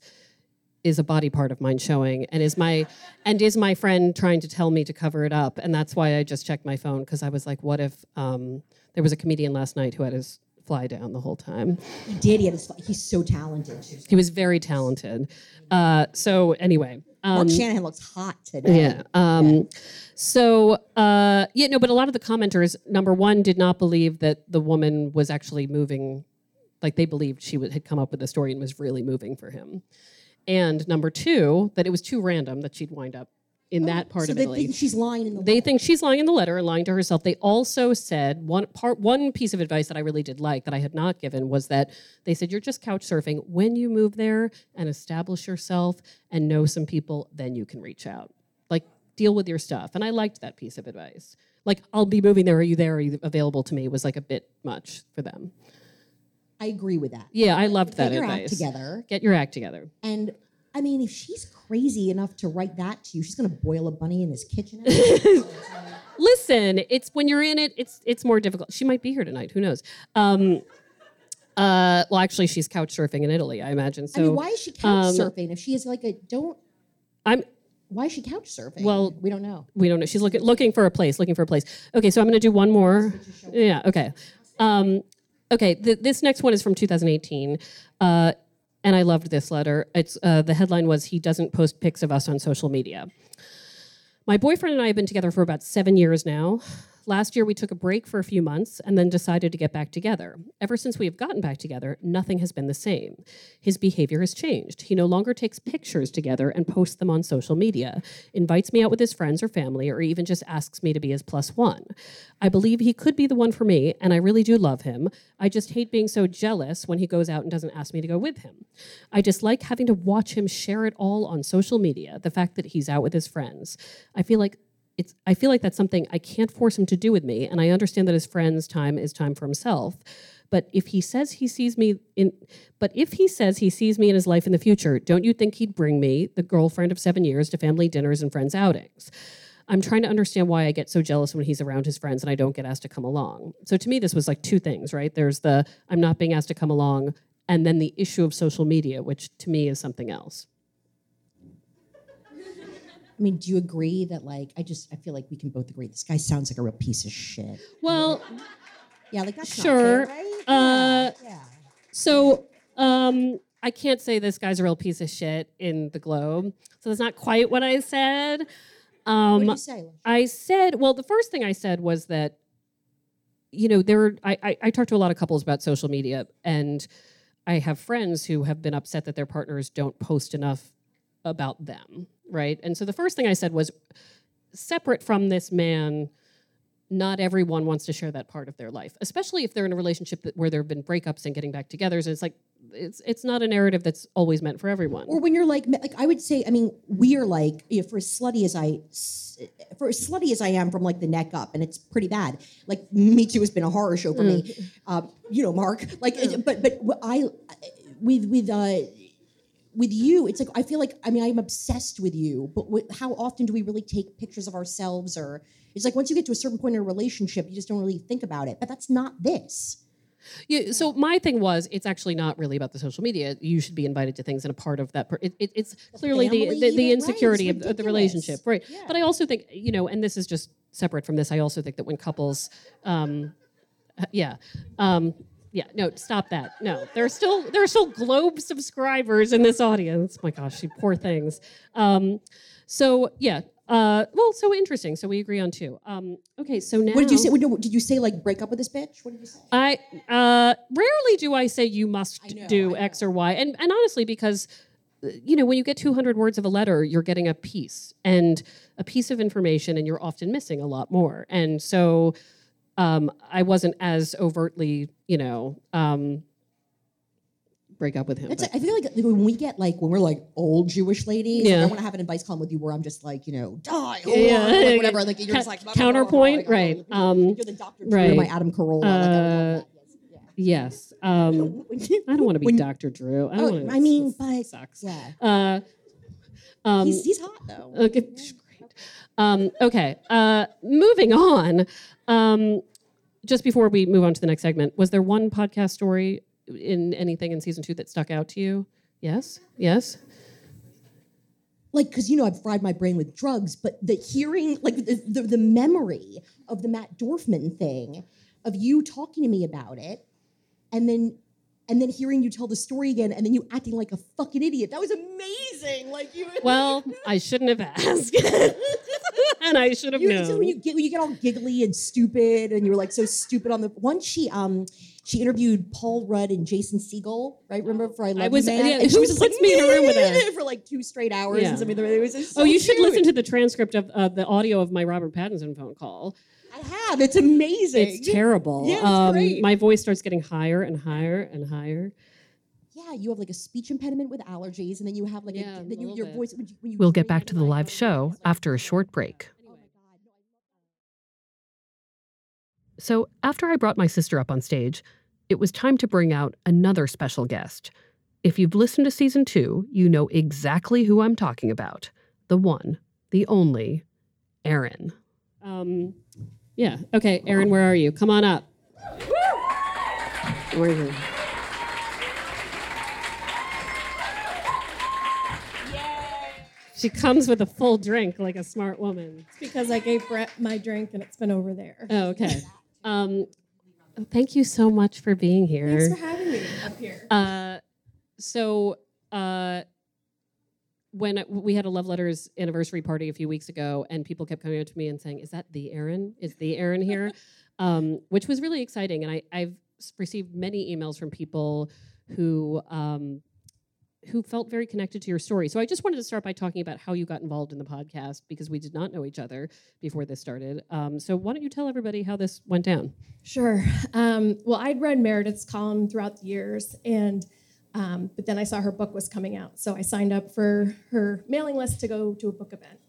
is a body part of mine showing and is my and is my friend trying to tell me to cover it up and that's why i just checked my phone because i was like what if um, there was a comedian last night who had his fly down the whole time he did. He had his, fly. he's so talented. he was very talented uh, so anyway um, Mark Shanahan looks hot today. yeah. Um, So, uh, yeah, no, but a lot of the commenters, number one, did not believe that the woman was actually moving. Like they believed she would, had come up with the story and was really moving for him. And number two, that it was too random that she'd wind up in oh, that part so of they Italy. think she's lying in the They think she's lying in the letter and lying to herself. They also said one part one piece of advice that I really did like that I had not given was that they said you're just couch surfing. When you move there and establish yourself and know some people, then you can reach out. Like deal with your stuff. And I liked that piece of advice. Like I'll be moving there. Are you there? Are you available to me? Was like a bit much for them. I agree with that. Yeah, I loved that Get your advice. act together. Get your act together. And I mean, if she's crazy enough to write that to you, she's gonna boil a bunny in his kitchen. Listen, it's when you're in it, it's it's more difficult. She might be here tonight. Who knows? Um, uh, well, actually, she's couch surfing in Italy, I imagine. So I mean, why is she couch um, surfing? If she is like a don't, I'm. why is she couch surfing? Well- we don't know. We don't know. She's looking looking for a place. Looking for a place. Okay, so I'm going to do one more. Yeah. Okay. Um, okay. Th- this next one is from 2018. Uh, and I loved this letter. It's uh, the headline was "He doesn't post pics of us on social media." My boyfriend and I have been together for about seven years now. Last year, we took a break for a few months and then decided to get back together. Ever since we have gotten back together, nothing has been the same. His behavior has changed. He no longer takes pictures together and posts them on social media, invites me out with his friends or family, or even just asks me to be his plus one. I believe he could be the one for me, and I really do love him. I just hate being so jealous when he goes out and doesn't ask me to go with him. I just like having to watch him share it all on social media, the fact that he's out with his friends. I feel like it's I feel like that's something I can't force him to do with me, and I understand that his friends' time is time for himself. But if he says he sees me in but if he says he sees me in his life in the future, don't you think he'd bring me, the girlfriend of 7 years, to family dinners and friends outings? I'm trying to understand why I get so jealous when he's around his friends and I don't get asked to come along. So to me this was like two things, right? There's the I'm not being asked to come along and then the issue of social media, which to me is something else. I mean, do you agree that like I just I feel like we can both agree this guy sounds like a real piece of shit. Well, Yeah, like that's Sure. Fair, right? Uh, yeah. So um, I can't say this guy's a real piece of shit in the Globe. So that's not quite what I said. What Um, did you say? I said, well, the first thing I said was that, you know, there. Were, I, I I talked to a lot of couples about social media, and I have friends who have been upset that their partners don't post enough about them, right? And so the first thing I said was, separate from this man, not everyone wants to share that part of their life, especially if they're in a relationship that, where there have been breakups and getting back together. And it's like, it's it's not a narrative that's always meant for everyone. Or when you're like, like I would say, I mean, we are like, you know, for as slutty as I, for as slutty as I am from like the neck up, and it's pretty bad. Like Me Too has been a horror show for me, um, you know, Mark. Like, but but I with with uh with you, it's like I feel like I mean I'm obsessed with you, but with, how often do we really take pictures of ourselves? Or it's like once you get to a certain point in a relationship, you just don't really think about it. But that's not this. Yeah, so my thing was, it's actually not really about the social media. You should be invited to things and a part of that. Per- it, it, it's clearly the, family the, the right, insecurity of, of the relationship, right? Yeah. But I also think, you know, and this is just separate from this. I also think that when couples, um, uh, yeah, um, yeah, no, stop that. No, there are still there are still Globe subscribers in this audience. My gosh, you poor things. Um, so yeah, uh, well, so interesting. So we agree on two. Um, okay, so now What did you say? Did you say like break up with this bitch? What did you say? I uh, rarely do I say you must know, do X or Y, and and honestly, because uh, you know when you get 200 words of a letter, you're getting a piece and a piece of information, and you're often missing a lot more. And so um, I wasn't as overtly, you know, um, break up with him. It's like, I feel like when we get like when we're like old Jewish ladies, Yeah. like, I want to have an advice column with you where I'm just like you know die or Yeah, like, whatever. Like you're just like blah, blah, blah, blah, blah, counterpoint, like, right, You're, um, you're the Dr. Right. my Adam Carolla. like, love that. yes. Um, I don't want to be When- Dr. Drew. I Oh, don't wanna, I mean, but sucks. yeah, Uh, um, he's, he's hot though. Okay, great. Um, okay, uh, moving on. Um, just before we move on to the next segment, was there one podcast story in anything in season two that stuck out to you? Yes, yes. like because you know I've fried my brain with drugs, but the hearing, like the, the the memory of the Matt Dorfman thing, of you talking to me about it, and then and then hearing you tell the story again, and then you acting like a fucking idiot. That was amazing. Like you. Well, I shouldn't have asked, and I should have You, it's just known. when you get when you get all giggly and stupid, and you were like so stupid on the once she um she interviewed Paul Rudd and Jason Segel, right? Remember for I Love was- You Man? yeah, and she who was just puts like me in a room with her? for like two straight hours Yeah. and something. It was so oh, you should cute. listen to the transcript of uh, the audio of my Robert Pattinson phone call. I have. It's amazing. It's terrible. Yeah, it's um, great. My voice starts getting higher and higher and higher. Yeah, you have like a speech impediment with allergies, and then you have like Yeah, a, a then you, your bit. voice. When you, when you We'll get back to the live show after a short break. So, after I brought my sister up on stage, it was time to bring out another special guest. If you've listened to season two, you know exactly who I'm talking about the one, the only, Erin. Um, yeah. Okay, Erin, where are you? Come on up. Where are you? She comes with a full drink like a smart woman. It's because I gave Brett my drink and it's been over there. Oh, okay. Um, thank you so much for being here. Thanks for having me up here. Uh, so uh, when we had a love letters anniversary party a few weeks ago, and people kept coming up to me and saying, "Is that the Erin? Is the Erin here?" um, which was really exciting, and I, I've received many emails from people who. Um, who felt very connected to your story. So I just wanted to start by talking about how you got involved in the podcast because we did not know each other before this started. Um, so why don't you tell everybody how this went down? Sure. Um, well, I'd read Meredith's column throughout the years, and um, but then I saw her book was coming out, so I signed up for her mailing list to go to a book event.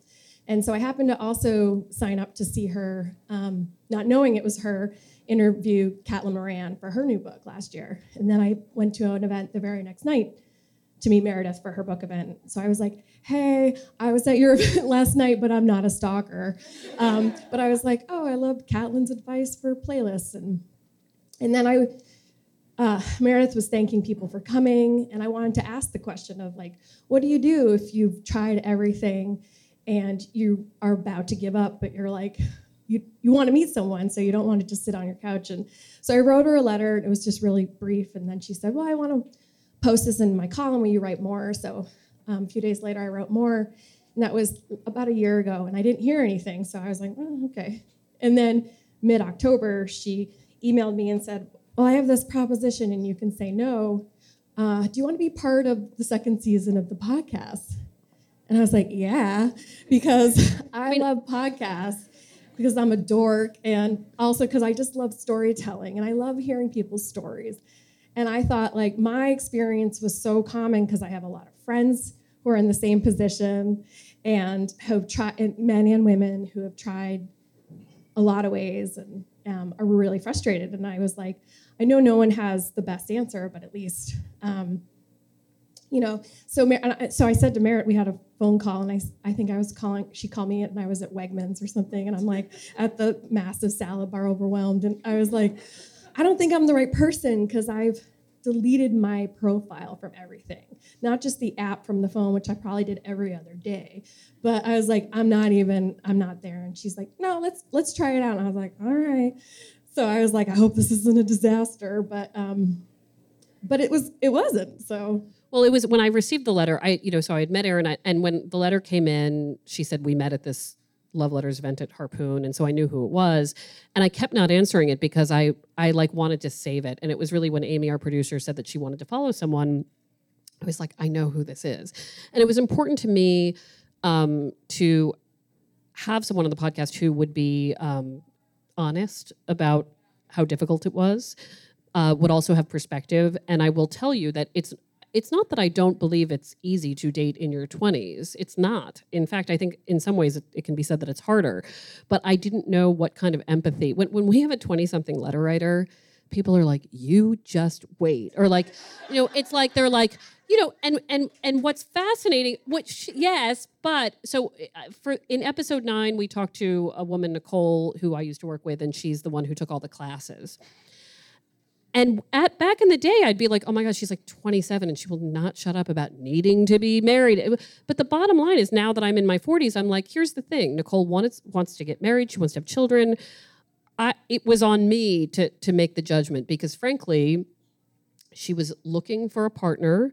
And so I happened to also sign up to see her, um, not knowing it was her, interview Caitlin Moran for her new book last year. And then I went to an event the very next night to meet Meredith for her book event. So I was like, hey, I was at your event last night, but I'm not a stalker. Um, but I was like, oh, I loved Caitlin's advice for playlists. And, and then I, uh, Meredith was thanking people for coming. And I wanted to ask the question of like, what do you do if you've tried everything and you are about to give up, but you're like, you, you want to meet someone, so you don't want to just sit on your couch. And so I wrote her a letter, and it was just really brief. And then she said, well, I want to post this in my column will you write more. So um, a few days later i wrote more. And that was about a year ago and i didn't hear anything. So i was like oh, okay. And then mid-october she emailed me and said well i have this proposition and you can say no. Uh, do you want to be part of the second season of the podcast? And i was like yeah because i love podcasts because i'm a dork and also because i just love storytelling and i love hearing people's stories and I thought, like, my experience was so common because I have a lot of friends who are in the same position and have tried, men and women who have tried a lot of ways and um, are really frustrated. And I was like, I know no one has the best answer, but at least, um, you know. So, so I said to Merritt, we had a phone call, and I, I think I was calling. She called me, and I was at Wegmans or something, and I'm like at the massive salad bar, overwhelmed, and I was like. I don't think I'm the right person because I've deleted my profile from everything, not just the app from the phone, which I probably did every other day. But I was like, I'm not even, I'm not there. And she's like, No, let's let's try it out. And I was like, All right. So I was like, I hope this isn't a disaster, but um, but it was it wasn't. So Well, it was when I received the letter. I, you know, so I had met Erin, and when the letter came in, she said we met at this love letters event at Harpoon, and so I knew who it was, and I kept not answering it because I, I like wanted to save it, and it was really when Amy, our producer, said that she wanted to follow someone. I was like, I know who this is, and it was important to me um, to have someone on the podcast who would be um, honest about how difficult it was, uh, would also have perspective. And I will tell you that it's it's not that I don't believe it's easy to date in your 20s. It's not. In fact, I think in some ways it, it can be said that it's harder. But I didn't know what kind of empathy. When, when we have a 20 something letter writer, people are like, you just wait. Or like, you know, it's like they're like, you know, and and and what's fascinating, which yes, but so uh, for in episode nine, we talked to a woman, Nicole, who I used to work with, and she's the one who took all the classes. And at back in the day, I'd be like, oh my gosh, she's like 27 and she will not shut up about needing to be married. But the bottom line is now that I'm in my 40s, I'm like, here's the thing. Nicole wants, wants to get married, she wants to have children. I, it was on me to, to make the judgment because frankly, she was looking for a partner,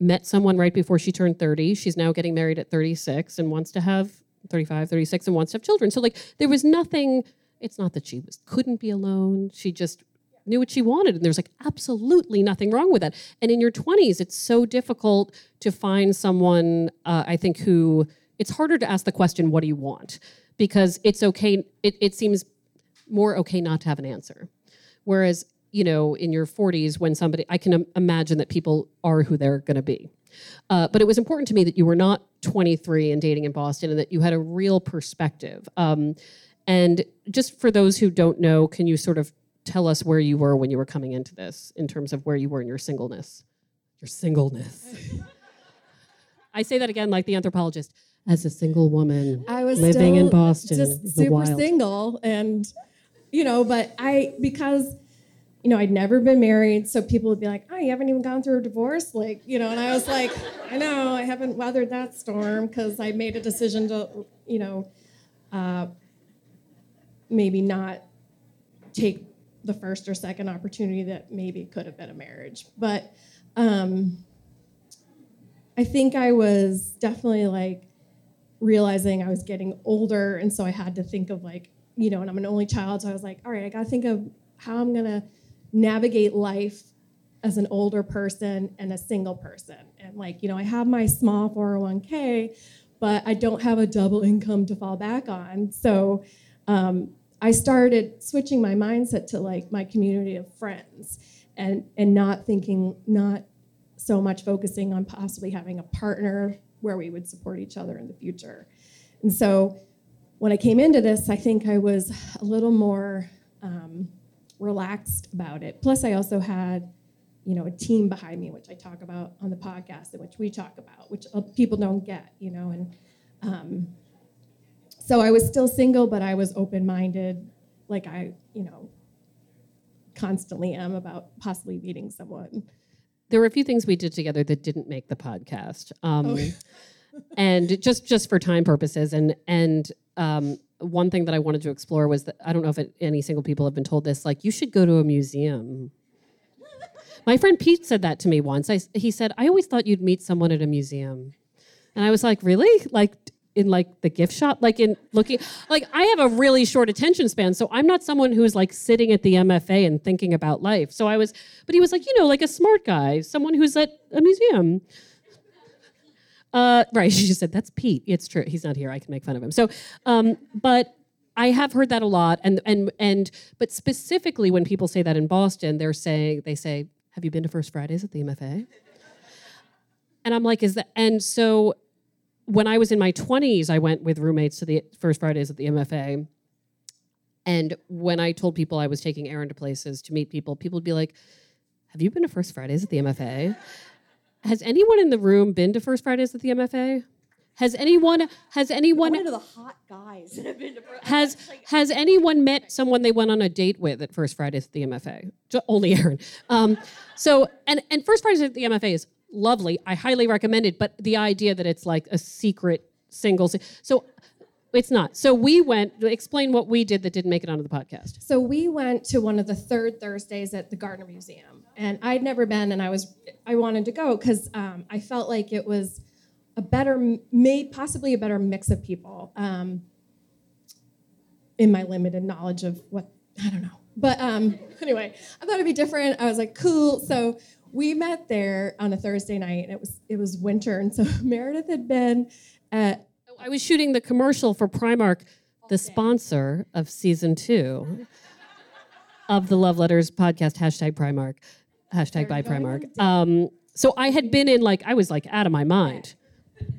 met someone right before she turned 30. She's now getting married at 36 and wants to have 35, 36 and wants to have children. So like there was nothing, it's not that she was couldn't be alone. She just knew what she wanted and there's like absolutely nothing wrong with that. And in your 20s it's so difficult to find someone uh, i think who it's harder to ask the question what do you want? because it's okay it, it seems more okay not to have an answer. Whereas you know in your 40s when somebody i can imagine that people are who they're going to be. Uh, but it was important to me that you were not 23 and dating in boston and that you had a real perspective. Um, and just for those who don't know can you sort of tell us where you were when you were coming into this in terms of where you were in your singleness. Your singleness. I say that again like the anthropologist. As a single woman I was living in boston just super single, and you know, but I because you know I'd never been married, so people would be like, "Oh, you haven't even gone through a divorce," like you know, and I was like, "I know, I haven't weathered that storm because I made a decision to, you know, uh, maybe not take the first or second opportunity that maybe could have been a marriage, but." Um, I think I was definitely like realizing I was getting older, and so I had to think of like, you know, and I'm an only child, so I was like, all right, I got to think of how I'm gonna navigate life as an older person and a single person, and like, you know, I have my small 401k, but I don't have a double income to fall back on, so. Um, I started switching my mindset to like my community of friends and and not thinking not so much focusing on possibly having a partner where we would support each other in the future. And so when I came into this, I think I was a little more um, relaxed about it. Plus, I also had, you know, a team behind me, which I talk about on the podcast and which we talk about, which uh, people don't get, you know. And um, so I was still single, but I was open-minded, like I, you know, constantly am about possibly meeting someone. there were a few things we did together that didn't make the podcast um, Oh. and just just for time purposes and and um, one thing that i wanted to explore was that i don't know if it, any single people have been told this like you should go to a museum. My friend pete said that to me once. I, he said i always thought you'd meet someone at a museum. And i was like really? Like in like the gift shop? Like in looking like i have a really short attention span so i'm not someone who's like sitting at the mfa and thinking about life. So i was but he was like you know like a smart guy someone who's at a museum. Uh, right she just said that's pete. It's true. He's not here. I can make fun of him. So um, but i have heard that a lot and and and but specifically when people say that in boston they're saying they say have you been to first fridays at the mfa and i'm like is that and so when I was in my 20s, I went with roommates to the first Fridays at the MFA. And when I told people I was taking Erin to places to meet people, people would be like, Have you been to First Fridays at the MFA? Has anyone in the room been to First Fridays at the MFA? Has anyone has anyone One of the hot guys that have been to. has has anyone met someone they went on a date with at First Fridays at the MFA? Only Erin. Um, so and and First Fridays at the MFA is lovely. I highly recommend it. But the idea that it's like a secret single, so it's not. So we went. Explain what we did that didn't make it onto the podcast. So we went to one of the third Thursdays at the Gardner Museum, and I'd never been, and I was I wanted to go because um, I felt like it was a better, may possibly a better mix of people. Um, in my limited knowledge of what I don't know, but um, anyway, I thought it'd be different. I was like, cool. So we met there on a Thursday night, and it was it was winter, and so Meredith had been at I was shooting the commercial for Primark, the sponsor of season two of the Love Letters podcast. Hashtag Primark. Hashtag by Primark. Um, so I had been in like I was like out of my mind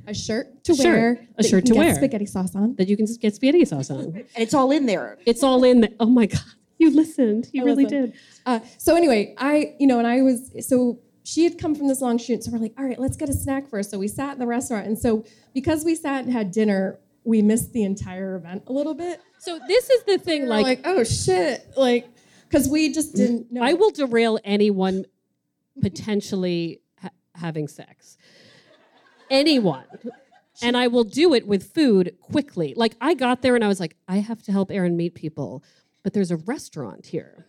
a shirt to Shirt. wear, A shirt to get wear. spaghetti sauce on. that you can just get spaghetti sauce on. And it's all in there. It's all in. The, oh my god, you listened. You I really listened. did. Uh, so anyway, I, you know, and I was, so she had come from this long shoot. So we're like, all right, let's get a snack first. So we sat in the restaurant. And so because we sat and had dinner, we missed the entire event a little bit. So this is the thing. Like, like, oh shit. Like, because we just didn't know. I will derail anyone potentially ha- having sex. Anyone. And I will do it with food quickly. Like I got there and I was like, I have to help Erin meet people, but there's a restaurant here.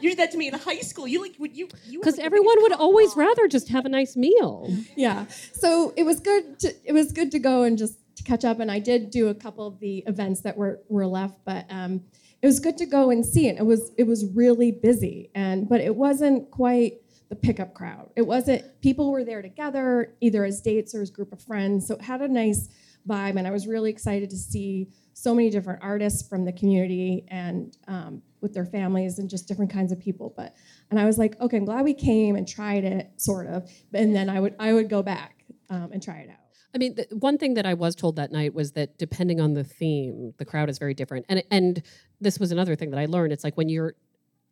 You did that to me in high school. You like would you you Because like everyone would always mom. rather just have a nice meal. yeah. So it was good. To, it was good to go and just to catch up, and I did do a couple of the events that were were left, but um, it was good to go and see it. It was it was really busy, and but it wasn't quite the pickup crowd. It wasn't people were there together, either as dates or as group of friends. So it had a nice vibe, and I was really excited to see so many different artists from the community and um, with their families and just different kinds of people. But and I was like, okay, I'm glad we came and tried it, sort of. And then I would I would go back um, and try it out. I mean, the, one thing that I was told that night was that depending on the theme, the crowd is very different. And and this was another thing that I learned. It's like when you're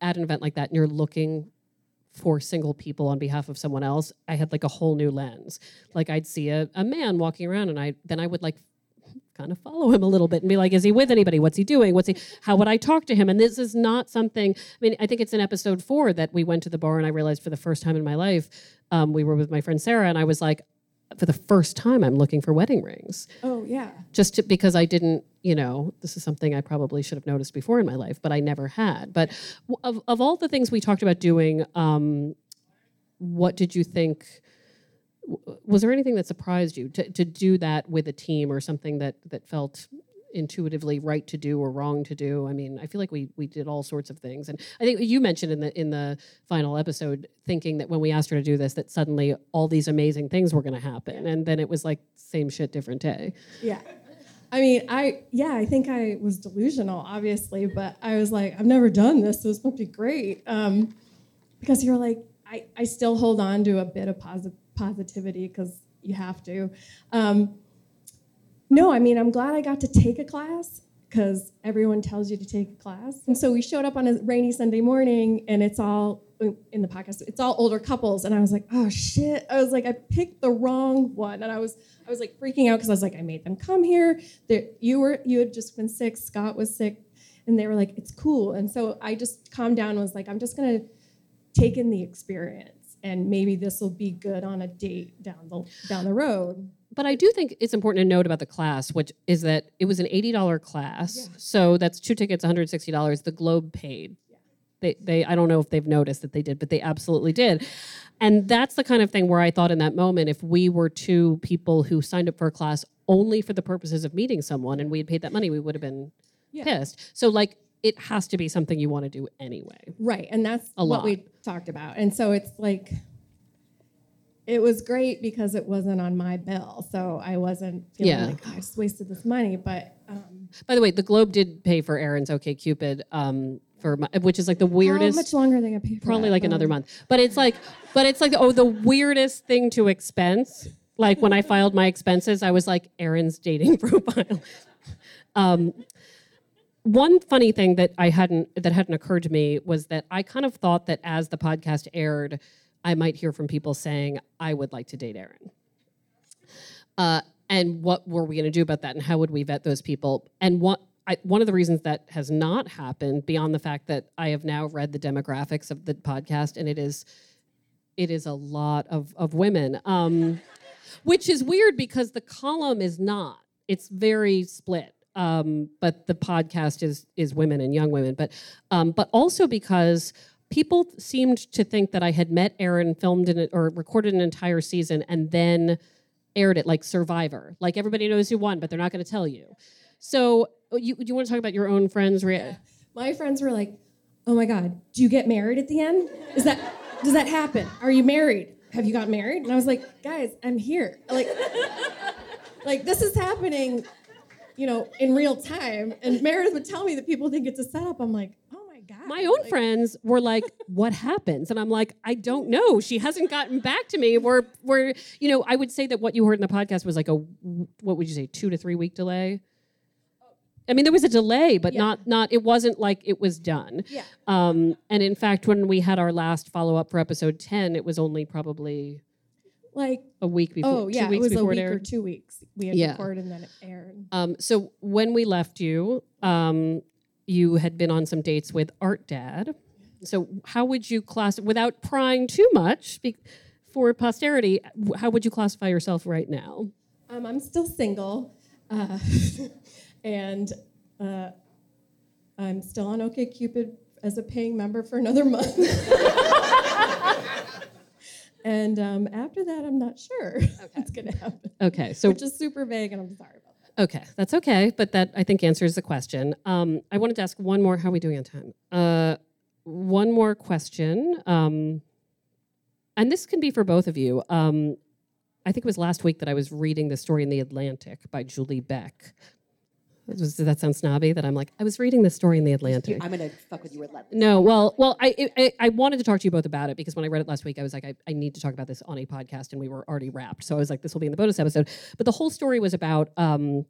at an event like that and you're looking for single people on behalf of someone else, I had like a whole new lens. Like I'd see a, a man walking around and I then I would like kind of follow him a little bit and be like, is he with anybody? What's he doing? What's he how would I talk to him? And this is not something I mean, I think it's in episode four that we went to the bar and I realized for the first time in my life, um, we were with my friend Sarah and I was like, for the first time I'm looking for wedding rings. Oh yeah. Just to, because I didn't, you know, this is something I probably should have noticed before in my life, but I never had. But of, of all the things we talked about doing, um, what did you think? Was there anything that surprised you to, to do that with a team or something that, that felt intuitively right to do or wrong to do? I mean, I feel like we we did all sorts of things, and I think you mentioned in the in the final episode thinking that when we asked her to do this, that suddenly all these amazing things were going to happen, and then it was like same shit, different day. Yeah. I mean, I yeah, I think I was delusional, obviously, but I was like, I've never done this, so this must be great. Um, because you're like, I, I still hold on to a bit of posi- positivity because you have to. Um, no, I mean, I'm glad I got to take a class because everyone tells you to take a class. And so we showed up on a rainy Sunday morning, and it's all in the podcast. It's all older couples, and I was like, oh shit! I was like, I picked the wrong one, and I was I was like freaking out because I was like, I made them come here. That you were you had just been sick. Scott was sick, and they were like, it's cool. And so I just calmed down and was like, I'm just gonna take in the experience, and maybe this will be good on a date down the down the road. But I do think it's important to note about the class, which is that it was an eighty dollar class, Yeah. so that's two tickets, one hundred sixty dollars. The Globe paid. They, they, I don't know if they've noticed that they did, but they absolutely did. And that's the kind of thing where I thought in that moment, if we were two people who signed up for a class only for the purposes of meeting someone and we had paid that money, we would have been Yeah. pissed. So, like, it has to be something you want to do anyway. Right, and that's A what lot. we talked about. And so it's like it was great because it wasn't on my bill, so I wasn't feeling Yeah. like "Oh, I just wasted this money. But um, By the way, the Globe did pay for Erin's OK Cupid, um, for my, which is like the weirdest. how much longer are they gonna pay for? probably that? like another month. But it's like, but it's like, oh, the weirdest thing to expense. Like when I filed my expenses, I was like, Erin's dating profile. um, one funny thing that I hadn't that hadn't occurred to me was that I kind of thought that as the podcast aired, I might hear from people saying, "I would like to date Erin." Uh, and what were we going to do about that, and how would we vet those people? And what I, one of the reasons that has not happened, beyond the fact that I have now read the demographics of the podcast, and it is it is a lot of of women, um, which is weird because the column is not. It's very split. Um, but the podcast is is women and young women, but um, but also because people seemed to think that I had met Aaron, filmed in it or recorded an entire season, and then aired it like Survivor. Like everybody knows who won, but they're not going to tell you. So you you want to talk about your own friends? Rea- My friends were like, "Oh my god, do you get married at the end? Is that does that happen? Are you married? Have you got married?" And I was like, "Guys, I'm here. Like, like this is happening, you know, in real time." And Meredith would tell me that people think it's a setup. I'm like, "Oh my god." My own Like, friends were like, "What happens?" And I'm like, "I don't know. She hasn't gotten back to me. We're we're you know, I would say that what you heard in the podcast was like a what would you say, two to three week delay." I mean, there was a delay, but Yeah. not not. It wasn't like it was done. Yeah. Um, and in fact, when we had our last follow up for episode ten, it was only probably Like, a week before. oh yeah, two weeks it was a week or two weeks. We had Yeah. recorded and then it aired. Um, so when we left you, um, you had been on some dates with Art Dad. So how would you class without prying too much be, for posterity? How would you classify yourself right now? Um, I'm still single, uh, and uh, I'm still on OkCupid as a paying member for another month. and um, after that, I'm not sure what's going to happen, Okay, so which is super vague, and I'm sorry about that. Okay, that's okay, but that I think answers the question. Um, I wanted to ask one more. How are we doing on time? Uh, one more question, um, and this can be for both of you. Um, I think it was last week that I was reading the story in the Atlantic by Julie Beck. Does that sound snobby? That I'm like, I was reading this story in the Atlantic. I'm gonna fuck with you relentless. No, well, well, I, I I wanted to talk to you both about it because when I read it last week, I was like, I, I need to talk about this on a podcast, and we were already wrapped. So I was like, this will be in the bonus episode. But the whole story was about um,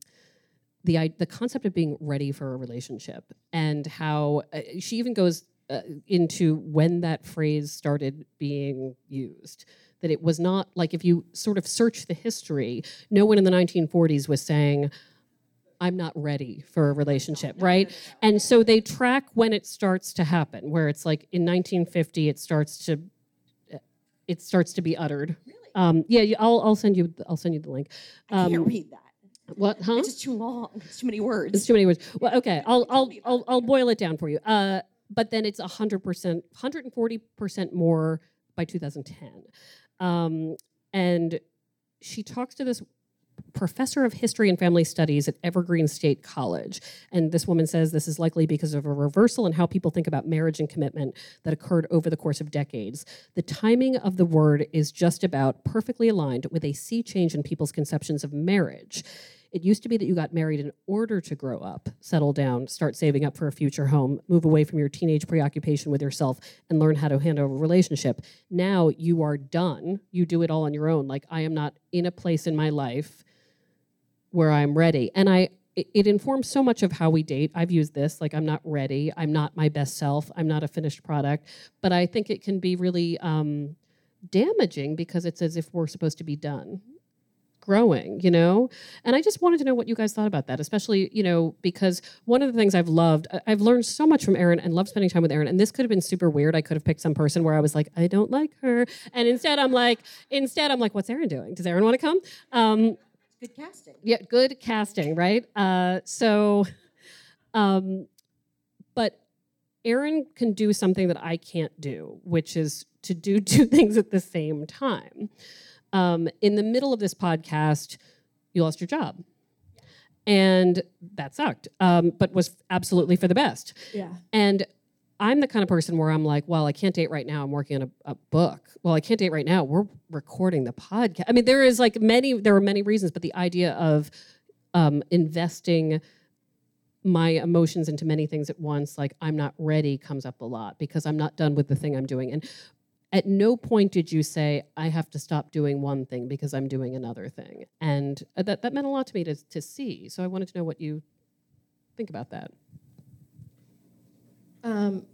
the i- the concept of being ready for a relationship and how uh, she even goes uh, into when that phrase started being used. That it was not like if you sort of search the history, no one in the 1940s was saying. I'm not ready for a relationship, right? And so they track when it starts to happen, where it's like in 1950, it starts to it starts to be uttered. Um, yeah, I'll I'll send you I'll send you the link. I can't Um, read that. What? Huh? It's just too long. It's too many words. It's too many words. Well, okay, I'll I'll I'll, I'll boil it down for you. Uh, but then it's hundred percent, hundred and forty percent more by 2010, um, and she talks to this professor of history and family studies at Evergreen State College. And this woman says this is likely because of a reversal in how people think about marriage and commitment that occurred over the course of decades. The timing of the word is just about perfectly aligned with a sea change in people's conceptions of marriage. It used to be that you got married in order to grow up, settle down, start saving up for a future home, move away from your teenage preoccupation with yourself, and learn how to handle a relationship. Now you are done. You do it all on your own. Like, I am not in a place in my life where I'm ready. And I it, informs so much of how we date. I've used this like I'm not ready. I'm not my best self. I'm not a finished product. But I think it can be really um, damaging because it's as if we're supposed to be done growing, you know? And I just wanted to know what you guys thought about that, especially, you know, because one of the things I've loved, I've learned so much from Erin and love spending time with Erin. And this could have been super weird. I could have picked some person where I was like, I don't like her. And instead I'm like, instead I'm like, what's Erin doing? Does Erin want to come? Um, Good casting. yeah, good casting, right? Uh, so, um, but Erin can do something that I can't do, which is to do two things at the same time. Um, in the middle of this podcast, you lost your job. And that sucked, um, but was absolutely for the best. Yeah. And I'm the kind of person where I'm like, well, I can't date right now. I'm working on a, a book. Well, I can't date right now. We're recording the podcast. I mean, there is like many, there are many reasons, but the idea of um, investing my emotions into many things at once, like I'm not ready, comes up a lot because I'm not done with the thing I'm doing. And at no point did you say, I have to stop doing one thing because I'm doing another thing. And uh, that, that meant a lot to me to, to see. So I wanted to know what you think about that. Um,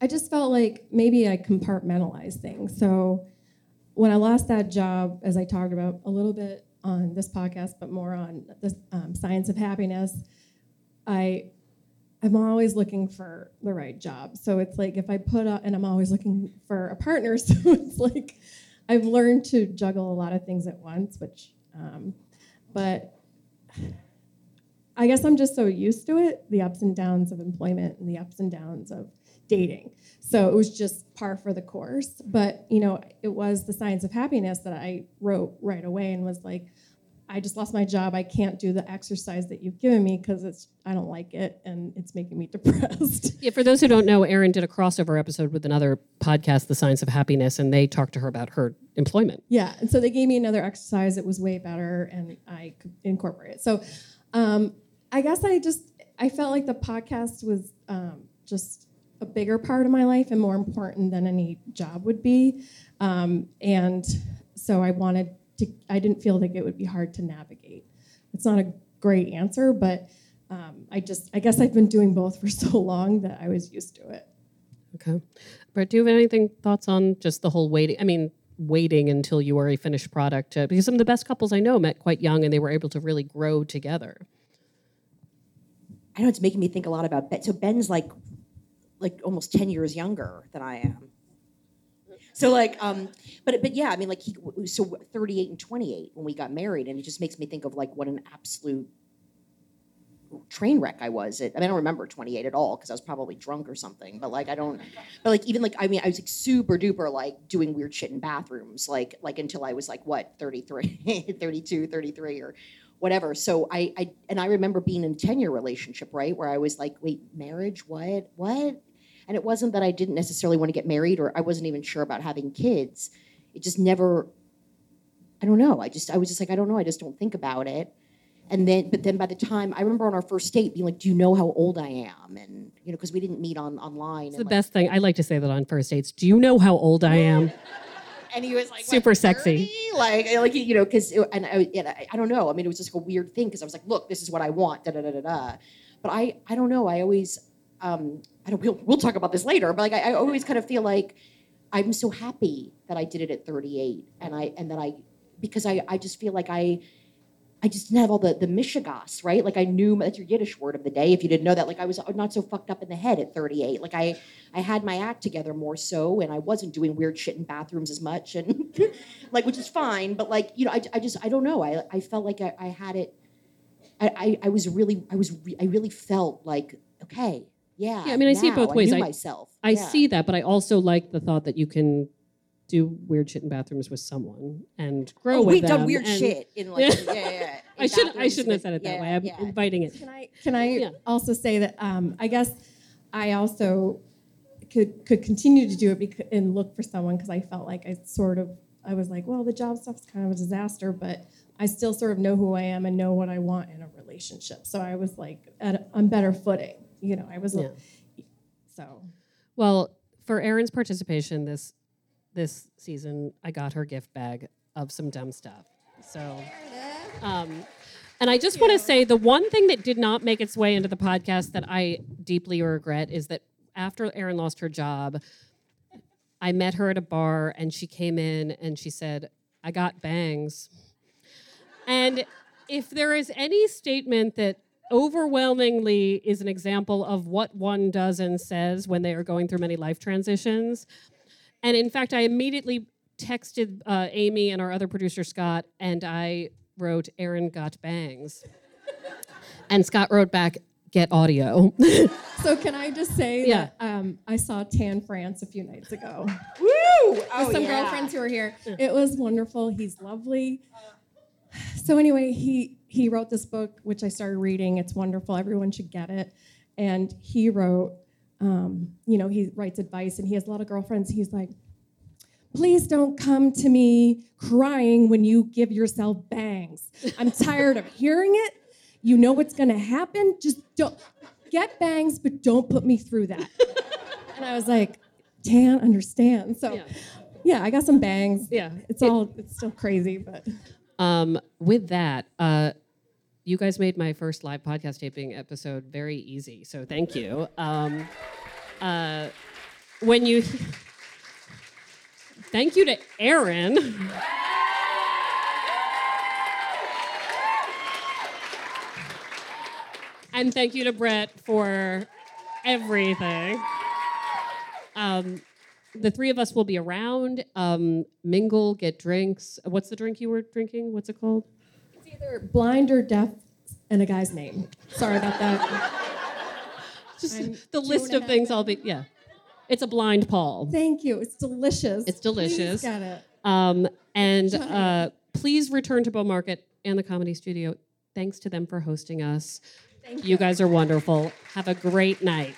I just felt like maybe I compartmentalized things. So when I lost that job, as I talked about a little bit on this podcast, but more on the um, science of happiness, I I'm always looking for the right job. So it's like if I put up, and I'm always looking for a partner. So it's like I've learned to juggle a lot of things at once, which, um, but I guess I'm just so used to it, the ups and downs of employment and the ups and downs of dating. So it was just par for the course. But, you know, it was the science of happiness that I wrote right away and was like, I just lost my job. I can't do the exercise that you've given me because it's I don't like it and it's making me depressed. Yeah, for those who don't know, Erin did a crossover episode with another podcast, The Science of Happiness, and they talked to her about her employment. Yeah, and so they gave me another exercise. It was way better, and I could incorporate it. So, um, I guess I just I felt like the podcast was um, just a bigger part of my life and more important than any job would be, um, and so I wanted to. I didn't feel like it would be hard to navigate. It's not a great answer, but um, I just I guess I've been doing both for so long that I was used to it. Okay. Brett, do you have anything thoughts on just the whole waiting? I mean, waiting until you are a finished product, uh, because some of the best couples I know met quite young and they were able to really grow together. I know it's making me think a lot about Ben. So Ben's like, like almost ten years younger than I am. So like, um, but but yeah, I mean, like he so thirty eight and twenty eight when we got married, and it just makes me think of like what an absolute train wreck I was. At, I mean, I don't remember 28 at all because I was probably drunk or something. But like, I don't. But like, even like, I mean, I was like super duper like doing weird shit in bathrooms, like like until I was like what 33, 32, 33 or whatever. So I, I and I remember being in a 10 year relationship, right, where I was like, wait, marriage, what, what? And it wasn't that I didn't necessarily want to get married or I wasn't even sure about having kids. It just never. I don't know. I just I was just like I don't know. I just don't think about it. And then, but then by the time I remember on our first date being like, "Do you know how old I am?" And you know, because we didn't meet on online. It's and the like- best thing. I like to say that on first dates. Do you know how old I am? and he was like Super what, sexy. 30? like like you know because and, I, and I, I don't know i mean it was just like a weird thing because i was like look this is what i want da da da da da but i i don't know i always um i don't we'll, we'll talk about this later but like I, I always kind of feel like i'm so happy that i did it at 38 and i and that i because i i just feel like i I just didn't have all the the mishigas, right? Like I knew that's your Yiddish word of the day. If you didn't know that, like I was not so fucked up in the head at 38. Like I I had my act together more so, and I wasn't doing weird shit in bathrooms as much, and like which is fine. But like you know, I, I just I don't know. I I felt like I, I had it. I, I I was really I was re- I really felt like okay yeah. Yeah, I mean, I see it both ways. I- myself. I Yeah. see that, but I also like the thought that you can do weird shit in bathrooms with someone and grow Oh, with we've them. done weird and- shit in like Yeah. yeah yeah. yeah, I should I shouldn't have said it that yeah, way. I'm yeah. inviting it. Can I can I Yeah. also say that um, I guess I also could could continue to do it bec- and look for someone because I felt like I sort of I was like, well, the job stuff's kind of a disaster, but I still sort of know who I am and know what I want in a relationship. So I was like at a, on better footing. You know, I was Yeah. so Well, for Erin's participation this this season, I got her gift bag of some dumb stuff. So, um, and I just want to say the one thing that did not make its way into the podcast that I deeply regret is that after Erin lost her job, I met her at a bar and she came in and she said, "I got bangs." And if there is any statement that overwhelmingly is an example of what one does and says when they are going through many life transitions, and in fact, I immediately texted uh, Amy and our other producer Scott, and I wrote, "Erin got bangs," and Scott wrote back, "Get audio." so can I just say Yeah. that um, I saw Tan France a few nights ago. Woo! with Oh, some yeah. girlfriends who were here. It was wonderful. He's lovely. So anyway, he he wrote this book, which I started reading. It's wonderful. Everyone should get it. And he wrote, um, you know, he writes advice, and he has a lot of girlfriends. He's like, please don't come to me crying when you give yourself bangs. I'm tired of hearing it. You know what's going to happen. Just don't get bangs, but don't put me through that. and I was like, Tan understands. So Yeah. yeah, I got some bangs. Yeah. It's all it's still crazy, but Um, with that, uh, you guys made my first live podcast taping episode very easy, so thank you. Um, uh, when you, thank you to Erin. And thank you to Brett for everything. Um, the three of us will be around, um, mingle, get drinks. What's the drink you were drinking? What's it called? Either blind or deaf and a guy's name. Sorry about that. Just I'm the list of things. I'll be. Yeah, it's a blind Paul. Thank you. It's delicious. It's delicious. Please get it. Um, and uh, please return to Bow Market and the Comedy Studio. Thanks to them for hosting us. Thank you. You guys are wonderful. Have a great night.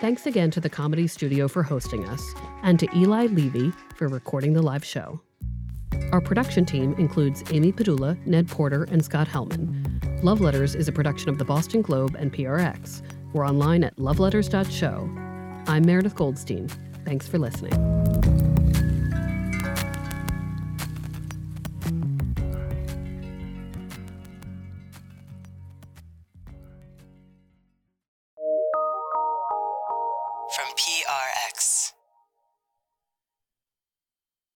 Thanks again to the Comedy Studio for hosting us, and to Eli Levy for recording the live show. Our production team includes Amy Pedulla, Ned Porter, and Scott Helman. Love Letters is a production of the Boston Globe and PRX. We're online at loveletters.show. I'm Meredith Goldstein. Thanks for listening.